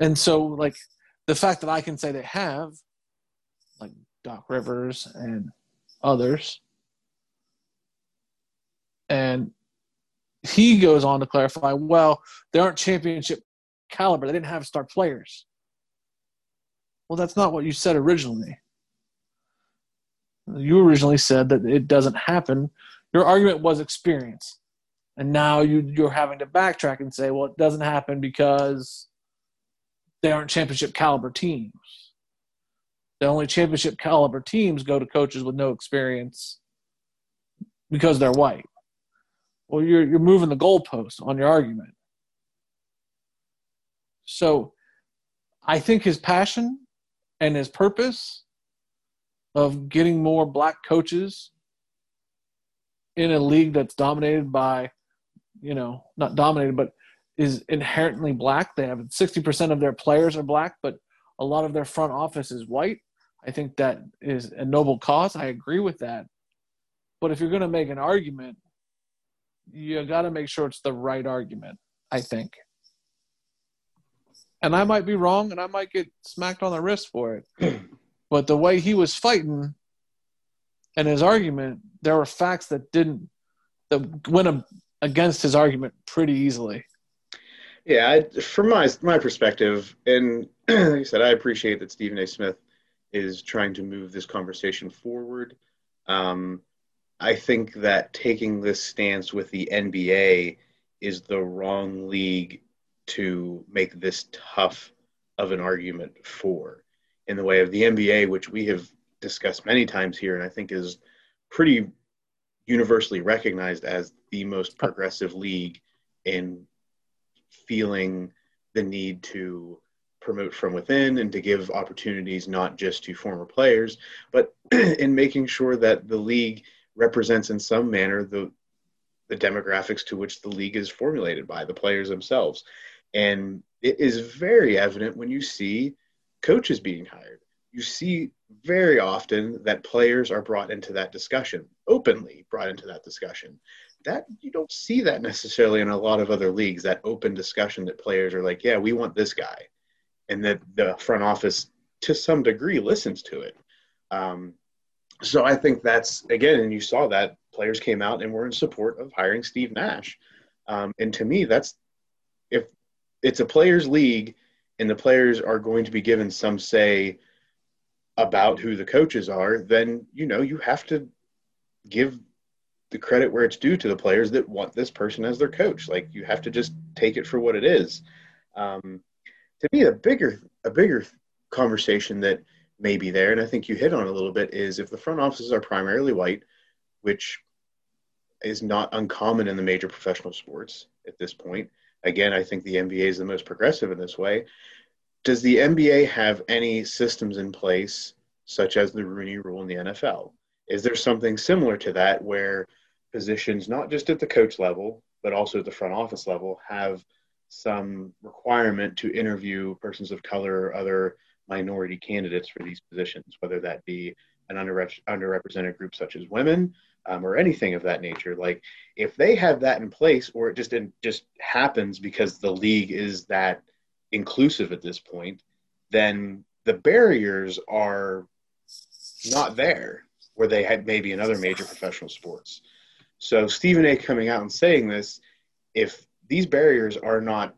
And so, like the fact that I can say they have, like Doc Rivers and others, and he goes on to clarify, well, they aren't championship caliber. They didn't have star players. Well, that's not what you said originally. You originally said that it doesn't happen. Your argument was experience. And now you, you're having to backtrack and say, well, it doesn't happen because they aren't championship caliber teams. The only championship caliber teams go to coaches with no experience because they're white. Well, you're you're moving the goalpost on your argument. So, I think his passion and his purpose of getting more black coaches in a league that's dominated by, you know, not dominated, but is inherently black. They have 60% of their players are black, but a lot of their front office is white. I think that is a noble cause. I agree with that. But if you're going to make an argument, you got to make sure it's the right argument, I think. And I might be wrong and I might get smacked on the wrist for it. but the way he was fighting and his argument, there were facts that didn't, that went against his argument pretty easily. Yeah, I, from my my perspective, and like I said, I appreciate that Stephen A. Smith is trying to move this conversation forward. Um, I think that taking this stance with the NBA is the wrong league to make this tough of an argument for. In the way of the NBA, which we have discussed many times here, and I think is pretty universally recognized as the most progressive league in feeling the need to promote from within and to give opportunities not just to former players, but in making sure that the league represents in some manner the the demographics to which the league is formulated by the players themselves. And it is very evident when you see coaches being hired. You see very often that players are brought into that discussion, openly brought into that discussion. That you don't see that necessarily in a lot of other leagues, that open discussion that players are like, yeah, we want this guy. And that the front office, to some degree, listens to it. Um, so I think that's again, and you saw that players came out and were in support of hiring Steve Nash. Um, and to me, that's if it's a players' league and the players are going to be given some say about who the coaches are, then you know you have to give the credit where it's due to the players that want this person as their coach. Like you have to just take it for what it is. Um, to me, a bigger a bigger conversation that may be there, and I think you hit on a little bit, is if the front offices are primarily white, which is not uncommon in the major professional sports at this point. Again, I think the NBA is the most progressive in this way. Does the NBA have any systems in place, such as the Rooney Rule in the NFL? Is there something similar to that where positions, not just at the coach level, but also at the front office level, have some requirement to interview persons of color or other minority candidates for these positions, whether that be an underrepresented group such as women um, or anything of that nature. Like if they have that in place, or it just it just happens because the league is that inclusive at this point, then the barriers are not there where they had maybe in other major professional sports. So Stephen A. coming out and saying this, if these barriers are not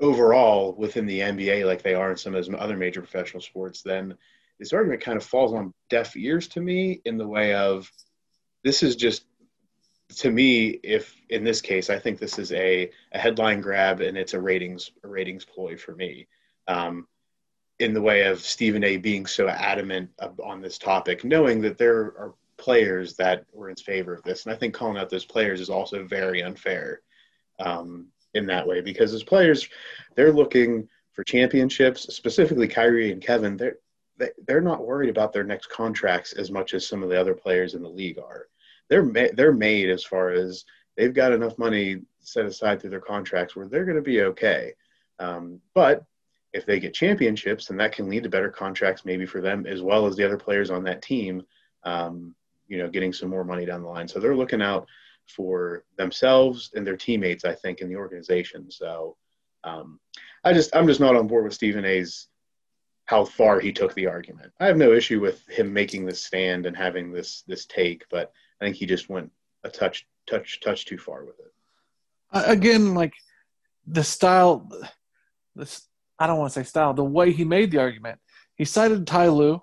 overall within the NBA like they are in some of those other major professional sports, then this argument kind of falls on deaf ears to me in the way of this is just to me if in this case i think this is a, a headline grab and it's a ratings a ratings ploy for me um, in the way of stephen a being so adamant on this topic knowing that there are players that were in favor of this. And i think calling out those players is also very unfair um, in that way because as players they're looking for championships specifically kyrie and kevin they're they're not worried about their next contracts as much as some of the other players in the league are they're ma- they're made as far as they've got enough money set aside through their contracts where they're going to be okay. Um, but if they get championships, then that can lead to better contracts maybe for them as well as the other players on that team. Um, you know getting some more money down the line. So they're looking out for themselves and their teammates, I think, in the organization. So um, I just I'm just not on board with Stephen A's how far he took the argument. I have no issue with him making this stand and having this this take, but I think he just went a touch touch touch too far with it. Again, like the style, this I don't want to say style, the way he made the argument. He cited Ty Lue,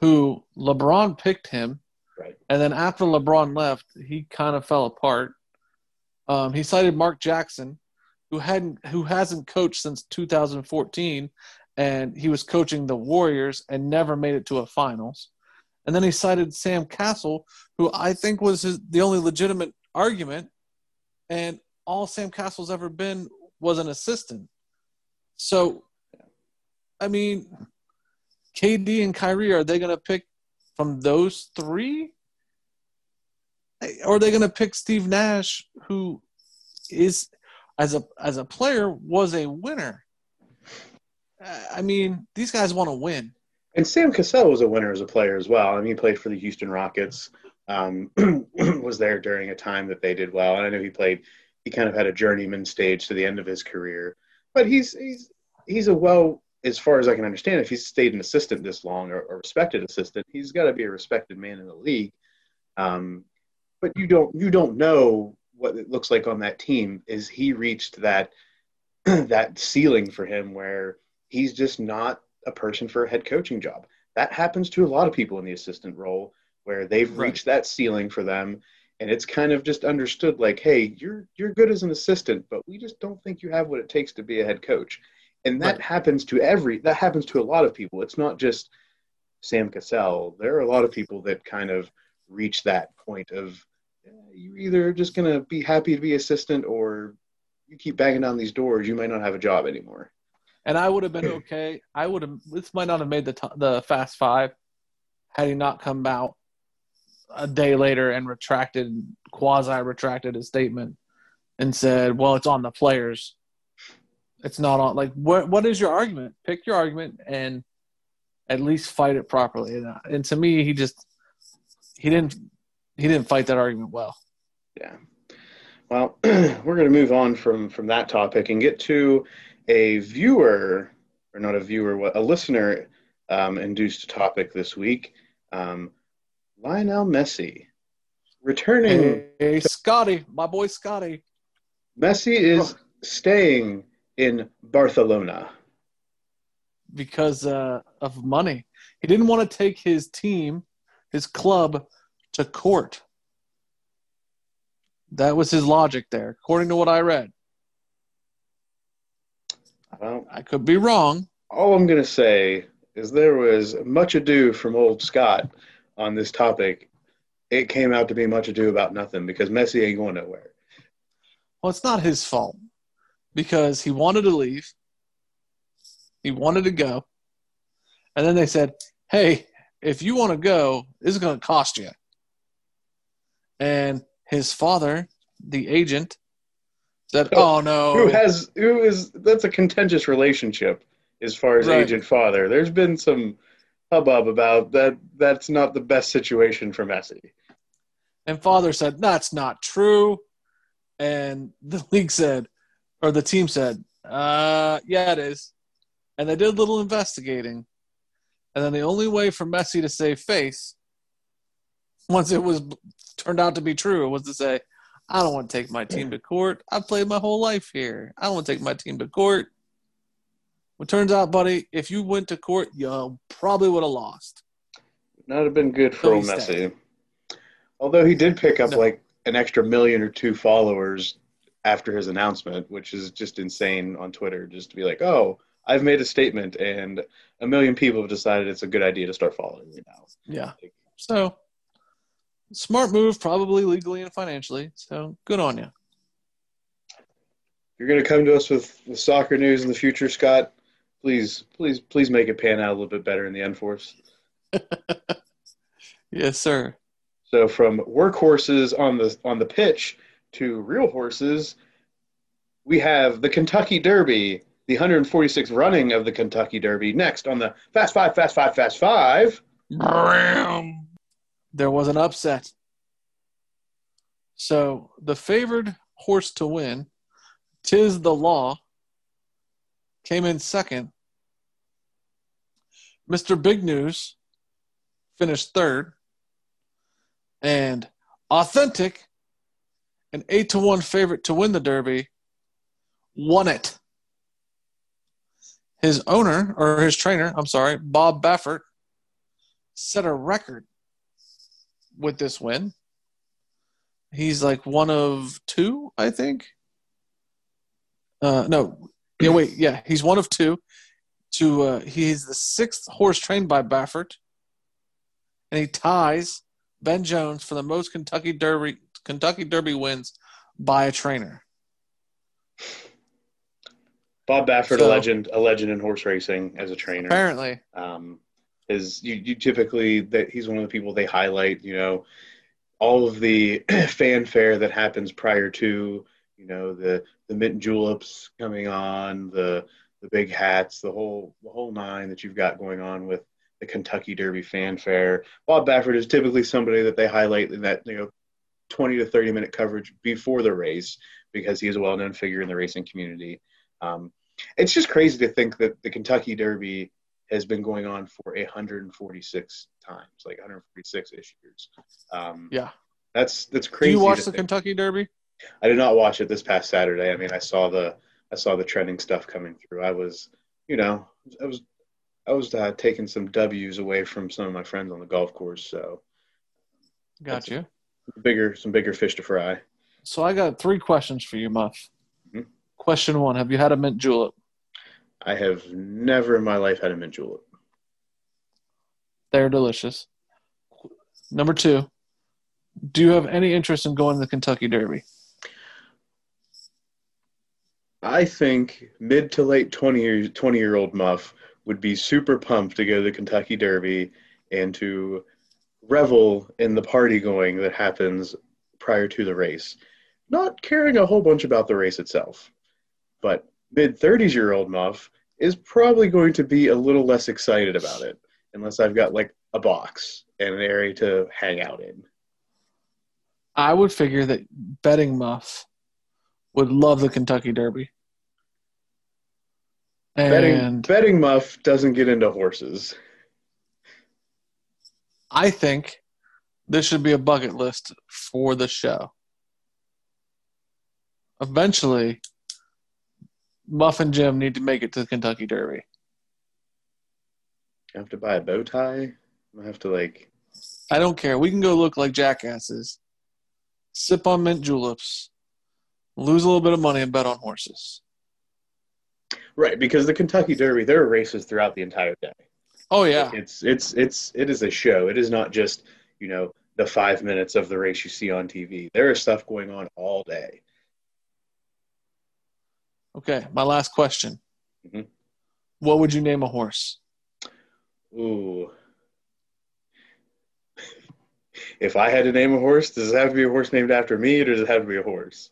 who LeBron picked him, right? And then after LeBron left, he kind of fell apart. Um, he cited Mark Jackson, who hadn't who hasn't coached since 2014, and he was coaching the Warriors and never made it to a finals. And then he cited Sam Cassell, who I think was his, the only legitimate argument, and all Sam Cassell's ever been was an assistant. So, I mean, KD and Kyrie, are they going to pick from those three? Or are they going to pick Steve Nash, who is, as a as a player, was a winner? I mean, these guys want to win. And Sam Cassell was a winner as a player as well. I mean, he played for the Houston Rockets. Um, was there during a time that they did well, and I know he played. He kind of had a journeyman stage to the end of his career, but he's he's he's a well as far as I can understand, if he's stayed an assistant this long or, or respected assistant, he's got to be a respected man in the league. Um, but you don't you don't know what it looks like on that team. Is he reached that that ceiling for him where he's just not a person for a head coaching job? That happens to a lot of people in the assistant role where they've right. reached that ceiling for them and it's kind of just understood like hey you're you're good as an assistant but we just don't think you have what it takes to be a head coach and that right. happens to every that happens to a lot of people. It's not just sam cassell. There are a lot of people that kind of reach that point of you're either just going to be happy to be assistant or you keep banging down these doors you might not have a job anymore. And i would have been hmm. okay. I would have this might not have made the t- the fast five had he not come out a day later and retracted quasi retracted his statement and said well it's on the players it's not on. Like, what what is your argument? Pick your argument and at least fight it properly. And, uh, and to me, he just he didn't he didn't fight that argument well. Yeah. Well, we're going to move on from from that topic and get to a viewer or not a viewer, a listener um, induced topic this week. Um, Lionel Messi returning. Hey, hey Scotty, my boy Scotty. Messi is staying in Barcelona? Because uh, of money. He didn't want to take his team, his club, to court. That was his logic there, according to what I read. Well, I could be wrong. All I'm going to say is there was much ado from old Scott on this topic. It came out to be much ado about nothing because Messi ain't going nowhere. Well, it's not his fault because he wanted to leave. He wanted to go. And then they said, hey, if you want to go, this is going to cost you. And his father, the agent, said, "Oh no." Who has who is that's a contentious relationship as far as right. agent father. There's been some hubbub about that. That's not the best situation for Messi. And father said, "That's not true." And the league said, or the team said, uh, yeah, it is. And they did a little investigating. And then the only way for Messi to save face, once it was turned out to be true, was to say, I don't want to take my team to court. I've played my whole life here. I don't want to take my team to court. Well, turns out, buddy, if you went to court, you probably would have lost. Not have been good for so Messi. Although he did pick up no. like an extra million or two followers after his announcement, which is just insane on Twitter, just to be like, oh, I've made a statement and a million people have decided it's a good idea to start following me now. Yeah. So smart move, probably legally and financially. So good on you. You're going to come to us with, with soccer news in the future, Scott. Please, please, please make it pan out a little bit better in the Enforce. yes, sir. So from workhorses on the on the pitch to real horses, we have the Kentucky Derby, the 146th running of the Kentucky Derby. Next on the Fast Five, Fast Five, Fast Five. there was an upset. So the favored horse to win, Tiz the Law, came in second. Mr. Big News finished third. And Authentic, an 8 to 1 favorite to win the Derby, won it. His owner, or his trainer, I'm sorry, Bob Baffert, set a record with this win. He's like one of two, I think. Uh, no, yeah, wait, yeah, he's one of two. To uh, he's the sixth horse trained by Baffert, and he ties Ben Jones for the most Kentucky Derby Kentucky Derby wins by a trainer. Bob Baffert, So- a legend, a legend in horse racing as a trainer. Apparently, um, is you, you typically that he's one of the people they highlight. You know, all of the fanfare that happens prior to you know the the mint juleps coming on, the the big hats, the whole the whole nine that you've got going on with the Kentucky Derby fanfare. Bob Baffert is typically somebody that they highlight in that you know 20 to 30 minute coverage before the race because he is a well known figure in the racing community. Um, it's just crazy to think that the Kentucky Derby has been going on for 146 times, like 146 ish years. Um, yeah. that's that's crazy. Do you watch the think. Kentucky Derby? I did not watch it this past Saturday. I mean, I saw the I saw the trending stuff coming through. I was, you know, I was I was uh, taking some W's away from some of my friends on the golf course. So Got That's- you. Bigger some bigger fish to fry. So I got three questions for you, Muff. Mhm. Question one: Have you had a mint julep? I have never in my life had a mint julep. They're delicious. Number two: Do you have any interest in going to the Kentucky Derby? I think mid to late 20 year, 20 year old Muff would be super pumped to go to the Kentucky Derby and to revel in the party going that happens prior to the race. Not caring a whole bunch about the race itself. But mid 30s year old Muff is probably going to be a little less excited about it unless I've got like a box and an area to hang out in. I would figure that betting Muff would love the Kentucky Derby. Betting, betting Muff doesn't get into horses. I think this should be a bucket list for the show. Eventually, Muff and Jim need to make it to the Kentucky Derby. I have to buy a bow tie. I have to like I don't care. We can go look like jackasses, sip on mint juleps, lose a little bit of money, and bet on horses. right because the Kentucky Derby there are races throughout the entire day. Oh yeah, It's it's it's it is a show. It is not just you know the five minutes of the race you see on TV. There is stuff going on all day. okay. My last question: Mhm. What would you name a horse? Ooh. If I had to name a horse, does it have to be a horse named after me, or does it have to be a horse?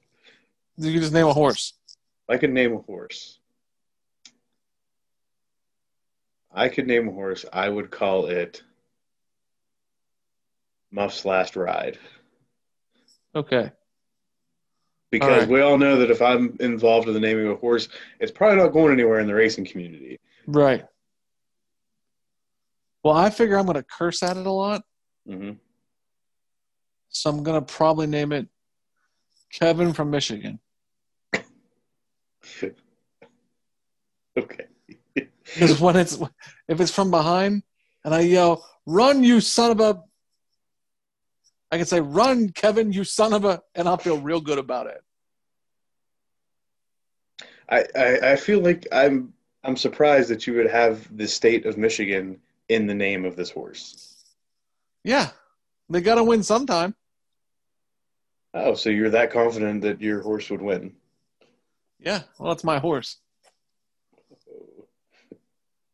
You can just name a horse. I could name a horse. I could name a horse. I would call it Muff's Last Ride. Okay. Because right. we all know that if I'm involved in the naming of a horse, it's probably not going anywhere in the racing community. Right. Well, I figure I'm going to curse at it a lot, hmm so I'm going to probably name it Kevin from Michigan. okay. Because when it's if it's from behind and I yell, "Run, you son of a!" I can say, "Run, Kevin, you son of a," and I'll feel real good about it. I, I, I feel like I'm I'm surprised that you would have the state of Michigan in the name of this horse. Yeah, they got to win sometime. Oh, so you're that confident that your horse would win? Yeah, well, that's my horse.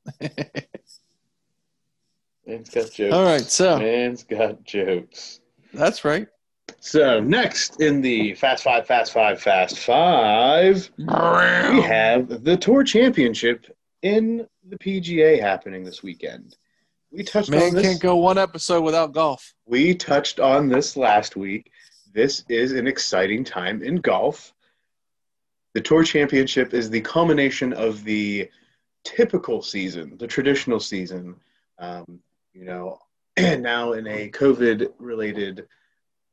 Man's got jokes. All right, so Man's got jokes. that's right. So next in the Fast Five, Fast Five, Fast Five, we have the Tour Championship in the PGA happening this weekend. we touched Man on this. can't go one episode without golf. We touched on this last week. This is an exciting time in golf. The Tour Championship is the culmination of the typical season, the traditional season. Um, you know, and now in a COVID related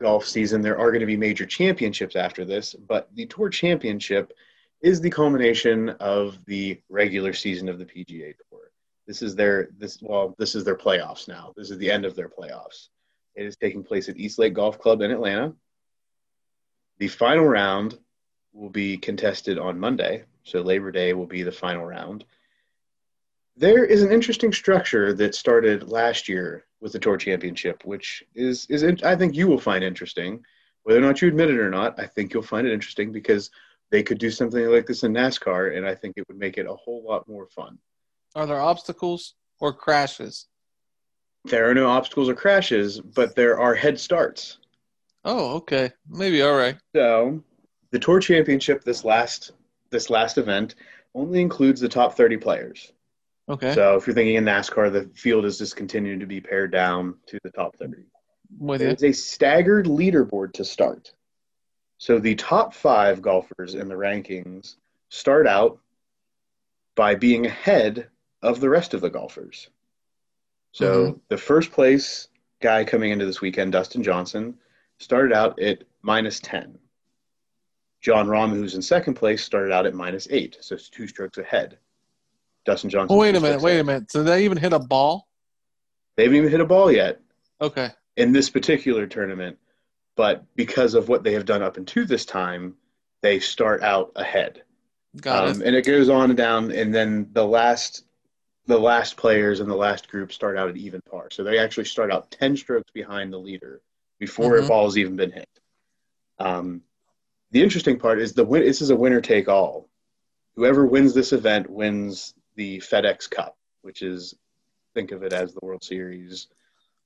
golf season, there are going to be major championships after this, but the Tour Championship is the culmination of the regular season of the PGA Tour. This is their this well, this is their playoffs now. This is the end of their playoffs. It is taking place at East Lake Golf Club in Atlanta. The final round will be contested on Monday, so Labor Day will be the final round. There is an interesting structure that started last year with the Tour Championship, which is is in- I think you will find interesting, whether or not you admit it or not. I think you'll find it interesting because they could do something like this in NASCAR, and I think it would make it a whole lot more fun. Are there obstacles or crashes? There are no obstacles or crashes, but there are head starts. Oh, okay. Maybe all right. So, the Tour Championship this last this last event only includes the top 30 players. Okay. So, if you're thinking in NASCAR, the field is just continuing to be pared down to the top 30. With a staggered leaderboard to start. So, the top five golfers in the rankings start out by being ahead of the rest of the golfers. So, mm-hmm. the first place guy coming into this weekend, Dustin Johnson, started out at minus 10. Jon Rahm, who's in second place, started out at minus 8, so it's two strokes ahead. Dustin Johnson. Oh, wait a minute. Wait a minute. So they even hit a ball? They haven't even hit a ball yet Okay. in this particular tournament, but because of what they have done up until this time, they start out ahead. Got Um, it. and it goes on and down, and then the last the last players in the last group start out at even par. So they actually start out ten strokes behind the leader before Mhm. a ball has even been hit. Um, the interesting part is the win. This is a winner take all. Whoever wins this event wins the FedEx Cup, which is think of it as the World Series.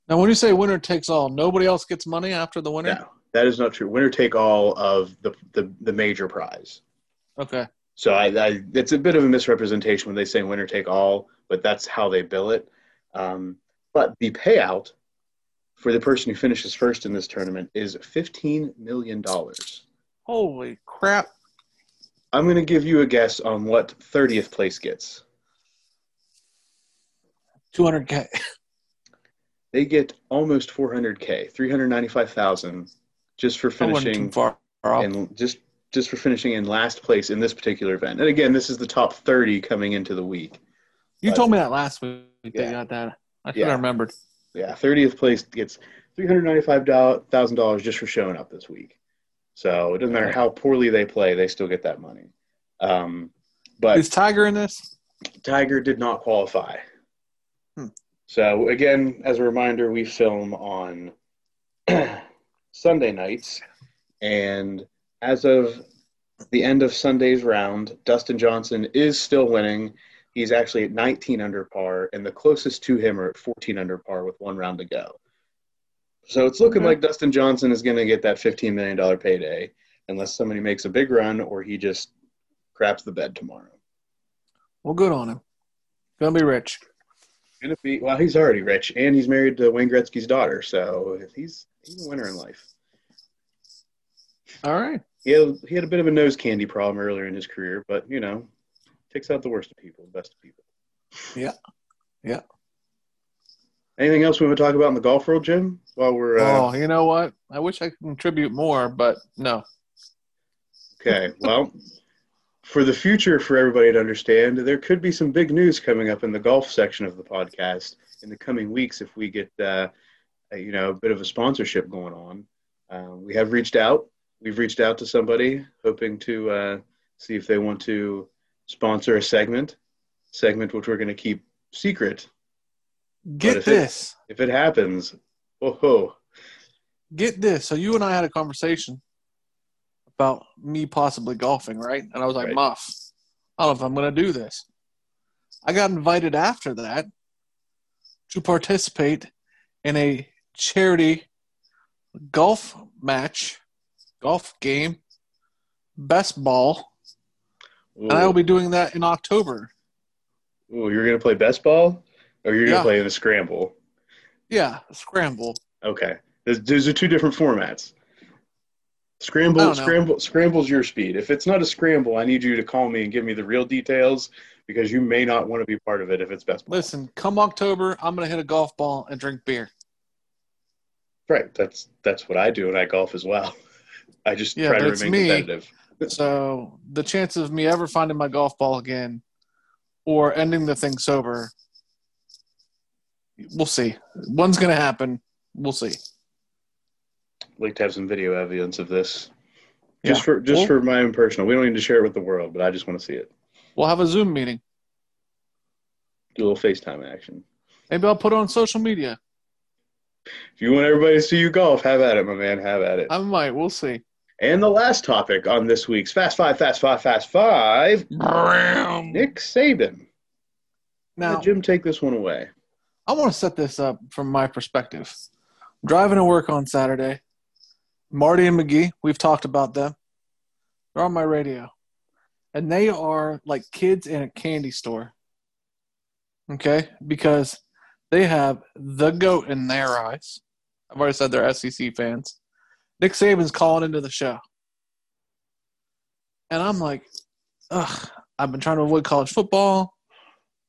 Now, when you say winner takes all, nobody else gets money after the winner? No, that is not true. Winner take all of the the, the major prize. Okay. So I, I, it's a bit of a misrepresentation when they say winner take all, but that's how they bill it. Um, but the payout for the person who finishes first in this tournament is fifteen million dollars. Holy crap. I'm going to give you a guess on what thirtieth place gets. 200K. They get almost 400k, 395,000, just for finishing far off. and just just for finishing in last place in this particular event. And again, this is the top 30 coming into the week. You told me that last week. They Yeah. got that. I should Yeah. have remembered. Yeah, 30th place gets $395,000 just for showing up this week. So it doesn't matter how poorly they play, they still get that money. Um, but Is Tiger in this? Tiger did not qualify. Hmm. So again, as a reminder, we film on Sunday nights, and as of the end of Sunday's round, Dustin Johnson is still winning. He's actually at 19 under par, and the closest to him are at 14 under par with one round to go. So it's looking Okay. like Dustin Johnson is going to get that $15 million payday, unless somebody makes a big run or he just craps the bed tomorrow. Well, good on him. Gonna be rich. Gonna be well. He's already rich, and he's married to Wayne Gretzky's daughter, so he's he's a winner in life. All right. He had he had a bit of a nose candy problem earlier in his career, but you know, takes out the worst of people, the best of people. Yeah. Yeah. Anything else we want to talk about in the golf world, Jim? While we're uh, oh, you know what? I wish I could contribute more, but no. okay, well, for the future, for everybody to understand, there could be some big news coming up in the golf section of the podcast in the coming weeks if we get uh, a, you know a bit of a sponsorship going on. Uh, we have reached out. We've reached out to somebody hoping to uh, see if they want to sponsor a segment, segment which we're going to keep secret. Get if it- this. If it happens, oh ho, Get this. So you and I had a conversation about me possibly golfing, right? And I was like, Right. Muff, I don't know if I'm going to do this. I got invited after that to participate in a charity golf match, golf game, best ball, Ooh, and I will be doing that in October. Ooh, you're going to play best ball. Or you're gonna Yeah. play in a scramble? Yeah, scramble. Okay. Those, those are two different formats. Scramble, oh, scramble, scramble's your speed. If it's not a scramble, I need you to call me and give me the real details because you may not want to be part of it if it's best ball. Listen, come October, I'm gonna hit a golf ball and drink beer. Right. That's that's what I do, and I golf as well. I just Yeah, try to remain me. competitive. So the chances of me ever finding my golf ball again or ending the thing sober, we'll see. One's gonna happen. We'll see. Like to have some video evidence of this. Just Yeah. for just Well- for my own personal. We don't need to share it with the world, but I just want to see it. We'll have a Zoom meeting. Do a little FaceTime action. Maybe I'll put it on social media. If you want everybody to see you golf, have at it, my man. Have at it. I might. We'll see. And the last topic on this week's Fast Five, Fast Five, Fast Five, Nick Saban. Now, Jim take this one away. I want to set this up from my perspective. I'm driving to work on Saturday. Marty and McGee, we've talked about them. They're on my radio. And they are like kids in a candy store. Okay? Because they have the GOAT in their eyes. I've already said they're SEC fans. Nick Saban's calling into the show. And I'm like, ugh, I've been trying to avoid college football,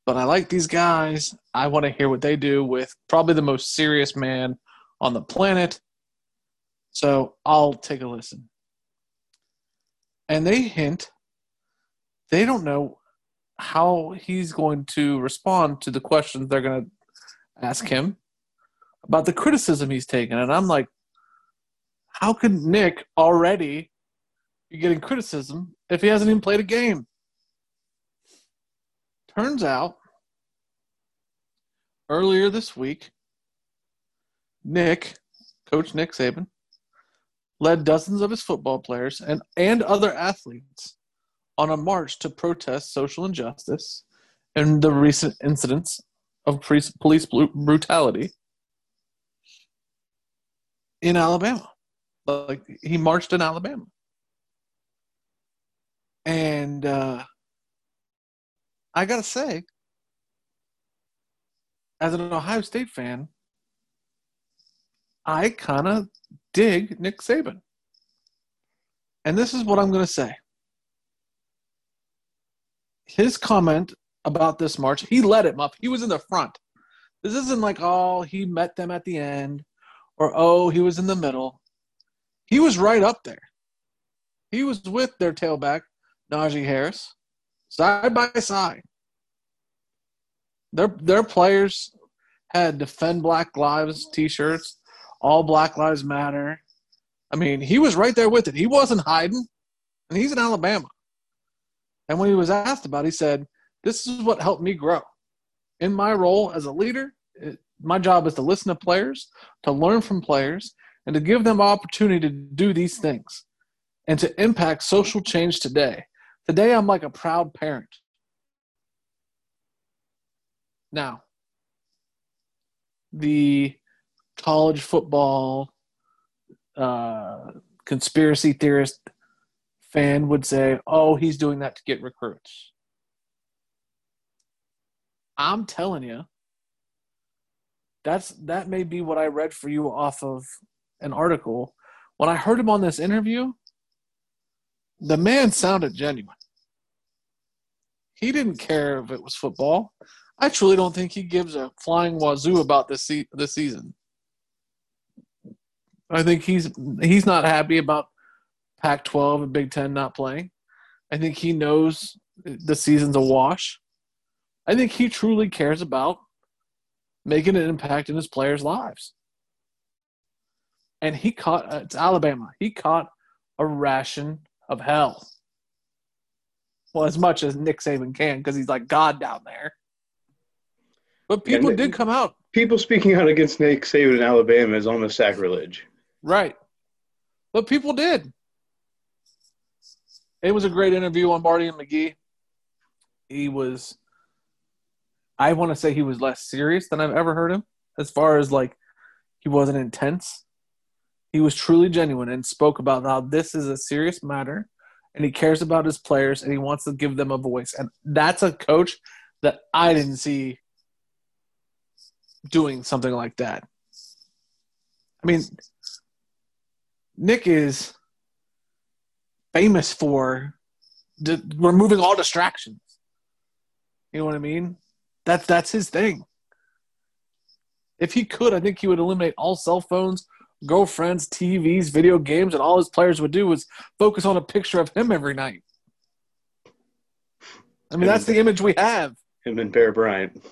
but I like these guys. I want to hear what they do with probably the most serious man on the planet. So I'll take a listen. And they hint they don't know how he's going to respond to the questions they're going to ask him about the criticism he's taken. And I'm like, how could Nick already be getting criticism if he hasn't even played a game? Turns out, earlier this week, Nick, Coach Nick Saban, led dozens of his football players and, and other athletes on a march to protest social injustice and the recent incidents of police brutality in Alabama. Like he marched in Alabama. And uh, I got to say, as an Ohio State fan, I kind of dig Nick Saban. And this is what I'm going to say. His comment about this march, he led it, up. He was in the front. This isn't like, oh, he met them at the end or, oh, he was in the middle. He was right up there. He was with their tailback, Najee Harris, side by side. Their, their players had Defend Black Lives t shirts, All Black Lives Matter. I mean, he was right there with it. He wasn't hiding, and he's in Alabama. And when he was asked about it, he said, This is what helped me grow. In my role as a leader, it, my job is to listen to players, to learn from players, and to give them opportunity to do these things and to impact social change today. Today, I'm like a proud parent. Now, the college football uh, conspiracy theorist fan would say, oh, he's doing that to get recruits. I'm telling you, that's that may be what I read for you off of an article. When I heard him on this interview, the man sounded genuine. He didn't care if it was football. I truly don't think he gives a flying wazoo about this se- this season. I think he's he's not happy about Pac-12 and Big Ten not playing. I think he knows the season's a wash. I think he truly cares about making an impact in his players' lives. And he caught uh, it's Alabama. He caught a ration of hell. Well, as much as Nick Saban can, because he's like God down there. But people And- did come out. People speaking out against Nick Saban in Alabama is almost sacrilege. Right. But people did. It was a great interview on Marty and McGee. He was, I want to say he was less serious than I've ever heard him, as far as like he wasn't intense. He was truly genuine and spoke about how this is a serious matter and he cares about his players and he wants to give them a voice. And that's a coach that I didn't see doing something like that. I mean, Nick is famous for d- removing all distractions. You know what I mean? That's that's his thing. If he could, I think he would eliminate all cell phones, girlfriends, TVs, video games, and all his players would do was focus on a picture of him every night. I mean, that's the image we have. Him and Bear Bryant.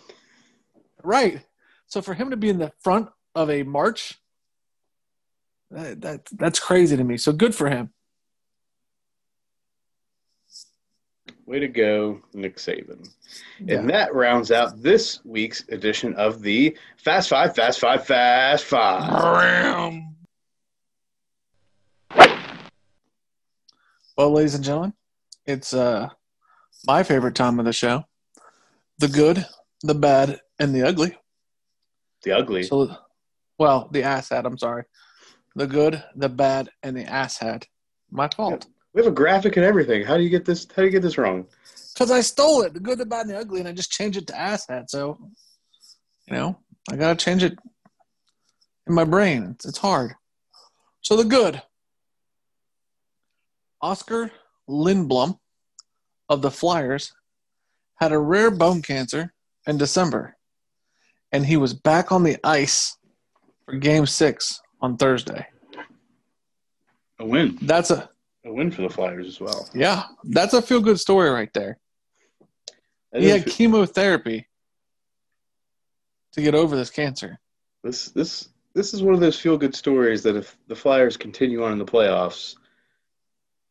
Right. So for him to be in the front of a march, that, that that's crazy to me. So good for him. Way to go, Nick Saban. Yeah. And that rounds out this week's edition of the Fast Five, Fast Five, Fast Five. Well, ladies and gentlemen, it's uh my favorite time of the show. The good, the bad, and the ugly. The ugly. So well, the ass hat, I'm sorry. The good, the bad, and the ass hat. My fault. We have a graphic and everything. How do you get this? How do you get this wrong? Because I stole it, the good, the bad, and the ugly, and I just changed it to ass hat. So, you know, I gotta change it in my brain. It's, it's hard. So the good. Oskar Lindblom of the Flyers had a rare bone cancer in December, and he was back on the ice for Game Six on Thursday. A win. That's a A win for the Flyers as well. yeah, that's a feel good story right there. That He had chemotherapy to get over this cancer. this this this is one of those feel good stories that if the Flyers continue on in the playoffs,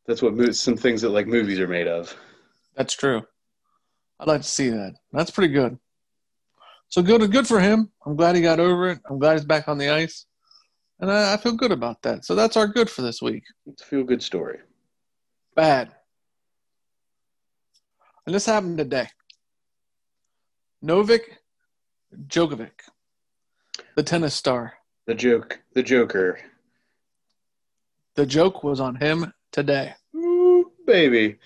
that's what mo- some things that like movies are made of. That's true. I'd like to see that. That's pretty good. So good, good for him. I'm glad he got over it. I'm glad he's back on the ice, and I, I feel good about that. So that's our good for this week. It's a feel good story. Bad. And this happened today. Novak Djokovic, the tennis star. The joke, the Joker. The joke was on him today. Ooh, baby.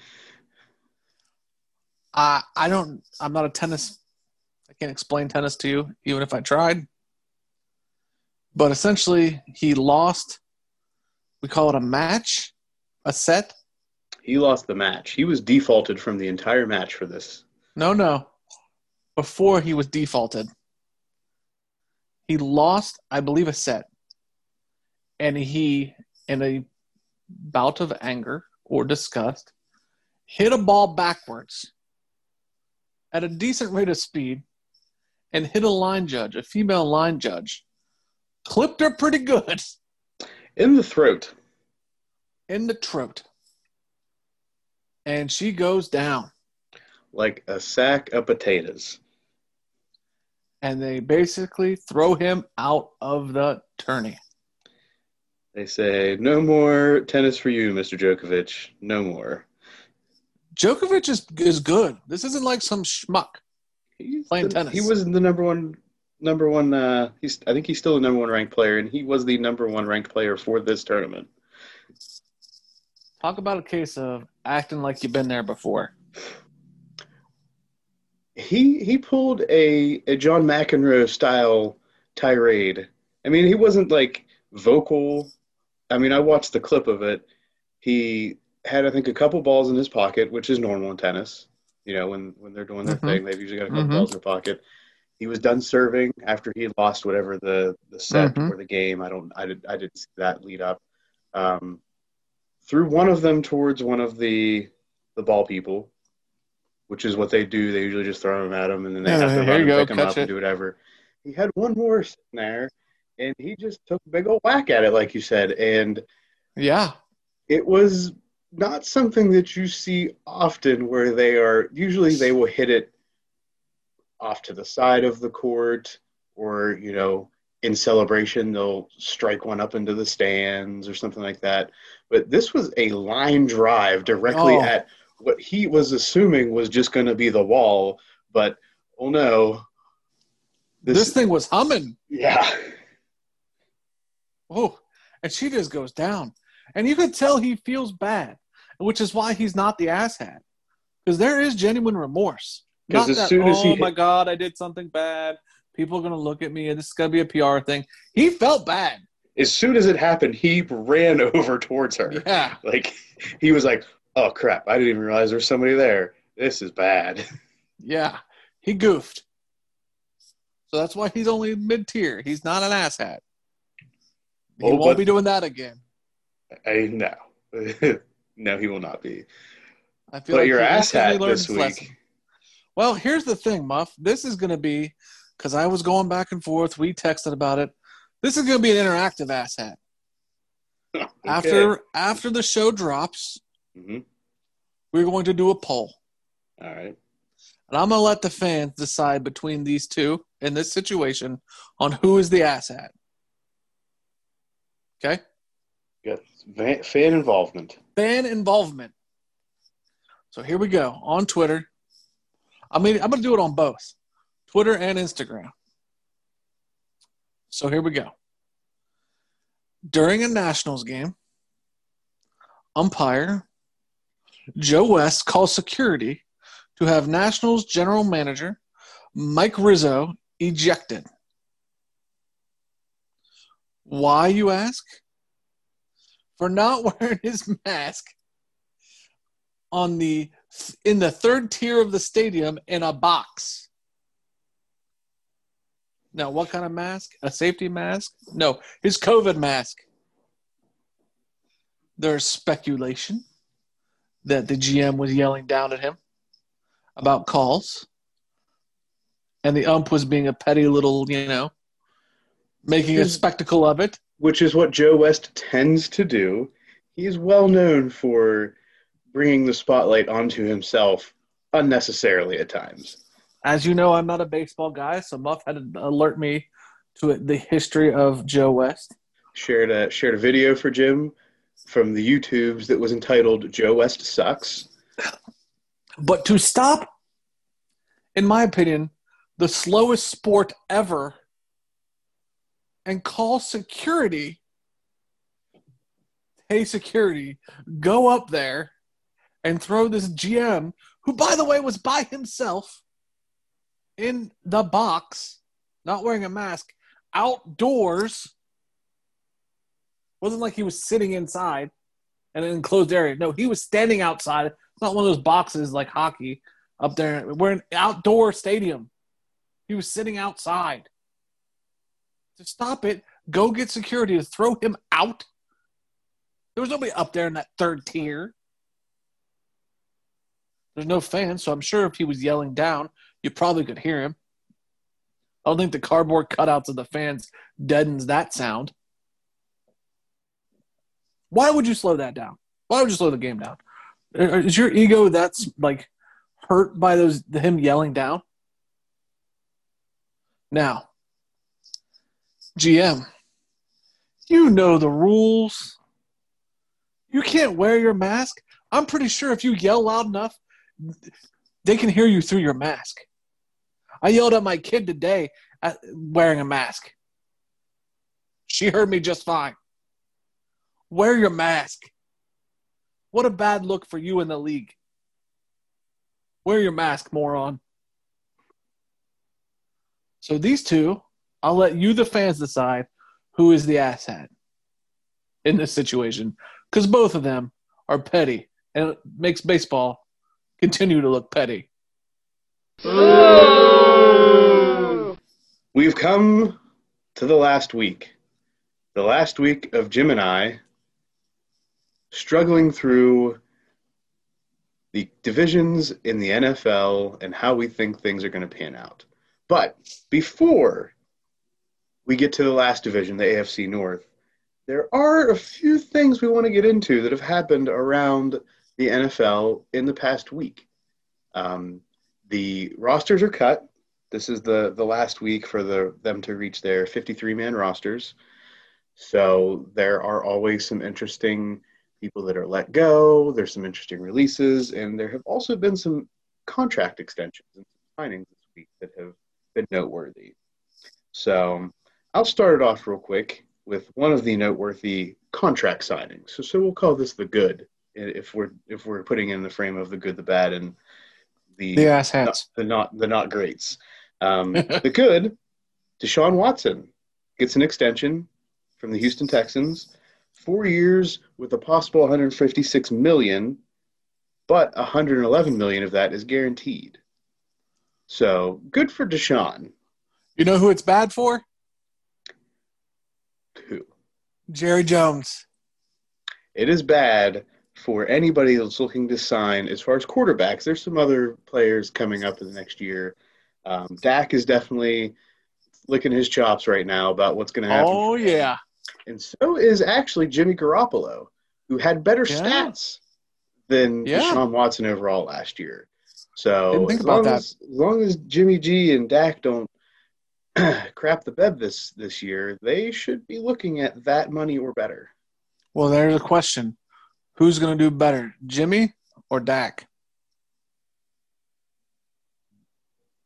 I I don't. I'm not a tennis. I can't explain tennis to you, even if I tried. But essentially, he lost. We call it a match, a set. He lost the match. He was defaulted from the entire match for this. No, no. Before he was defaulted, he lost, I believe, a set, and he, in a bout of anger or disgust, hit a ball backwards at a decent rate of speed and hit a line judge, a female line judge. Clipped her pretty good In the throat. in the throat. And she goes down. Like a sack of potatoes. And they basically throw him out of the tourney. They say, no more tennis for you, Mr. Djokovic. No more. Djokovic is, is good. This isn't like some schmuck. He's Playing the- tennis. He was the number one number one uh he's I think he's still the number one ranked player and he was the number one ranked player for this tournament. Talk about a case of acting like you've been there before. He he pulled a, a John McEnroe style tirade. I mean, he wasn't like vocal. I mean, I watched the clip of it. He had I think a couple balls in his pocket, which is normal in tennis. You know, when when they're doing their Mhm. thing, they've usually got a couple Mhm. balls in their pocket. He was done serving after he had lost whatever the the set Mhm. or the game. I don't I did I didn't see that lead up. Um, threw one of them towards one of the the ball people, which is what they do. They usually just throw them at him, and then they Yeah, have to run and go, pick them catch up and do whatever. He had one more sitting there, and he just took a big old whack at it, like you said, and Yeah. it was not something that you see often where they are usually they will hit it off to the side of the court or you know in celebration they'll strike one up into the stands or something like that but this was a line drive directly Oh. at what he was assuming was just going to be the wall but oh no This, thing was humming. yeah Oh, and she just goes down. And you could tell he feels bad, which is why he's not the asshat. Because there is genuine remorse. 'Cause as that, soon as oh he my hit- God, I did something bad. People are gonna look at me, and this is gonna be a PR thing. He felt bad. As soon as it happened, he ran over towards her. Yeah, Like he was like, "Oh crap! I didn't even realize there's somebody there. This is bad." yeah. He goofed. So that's why he's only mid tier. He's not an asshat. He Oh, won't be doing that again. I no, no, he will not be. I feel But like your he ass hat this week. lesson. Well, here's the thing, Muff. This is going to be because I was going back and forth. We texted about it. This is going to be an interactive ass hat. Okay. After after the show drops, Mhm. we're going to do a poll, all right, and I'm going to let the fans decide between these two in this situation on who is the ass hat. Okay, fan, fan involvement. fan involvement. So here we go on Twitter. I mean, I'm going to do it on both Twitter and Instagram. So here we go. During a Nationals game, umpire Joe West calls security to have Nationals general manager Mike Rizzo ejected. Why, you ask? For not wearing his mask on the in the third tier of the stadium in a box. Now, what kind of mask? A safety mask? No, his COVID mask. There's speculation that the GM was yelling down at him about calls, and the ump was being a petty little, you know, making a spectacle of it. which is what Joe West tends to do. He's well known for bringing the spotlight onto himself unnecessarily at times. As you know, I'm not a baseball guy, so Muff had to alert me to the history of Joe West. Shared a shared a video for Jim from the YouTubes that was entitled "Joe West sucks." But to stop, in my opinion, the slowest sport ever and call security, hey, security, go up there and throw this GM, who, by the way, was by himself in the box, not wearing a mask, outdoors. Wasn't like he was sitting inside in an enclosed area. No, he was standing outside. It's not one of those boxes like hockey up there. We're an outdoor stadium. He was sitting outside. To stop it, go get security to throw him out. There was nobody up there in that third tier. There's no fans, so I'm sure if he was yelling down, you probably could hear him. I don't think the cardboard cutouts of the fans deadens that sound. Why would you slow that down? Why would you slow the game down? Uh, Is your ego that's like hurt by those him yelling down? Now, GM, you know the rules. You can't wear your mask. I'm pretty sure if you yell loud enough, they can hear you through your mask. I yelled at my kid today wearing a mask. She heard me just fine. Wear your mask. What a bad look for you in the league. Wear your mask, moron. So these two, I'll let you, the fans, decide who is the asshat in this situation, because both of them are petty, and it makes baseball continue to look petty. We've come to the last week. The last week of Jim and I struggling through the divisions in the NFL and how we think things are going to pan out. But before we get to the last division, the AFC North, there are a few things we want to get into that have happened around the NFL in the past week. Um, the rosters are cut. This is the the last week for the them to reach their 53 man rosters. So there are always some interesting people that are let go. There's some interesting releases, and there have also been some contract extensions and signings this week that have been noteworthy. So I'll start it off real quick with one of the noteworthy contract signings. So, so we'll call this the good if we're if we're putting in the frame of the good, the bad, and the The ass not, hats. the not the not greats. Um, the good Deshaun Watson gets an extension from the Houston Texans, four years with a possible 156 million, but 111 million of that is guaranteed. So good for Deshaun. You know who it's bad for? Who? Jerry Jones. It is bad for anybody that's looking to sign as far as quarterbacks. There's some other players coming up in the next year. Um, Dak is definitely licking his chops right now about what's going to happen. Oh yeah. And so is actually Jimmy Garoppolo, who had better Yeah. stats than Yeah. Deshaun Watson overall last year. So think as about long that. as, as long as Jimmy G and Dak don't crap the bed this this year, they should be looking at that money or better. Well, there's a question: Who's going to do better, Jimmy or Dak?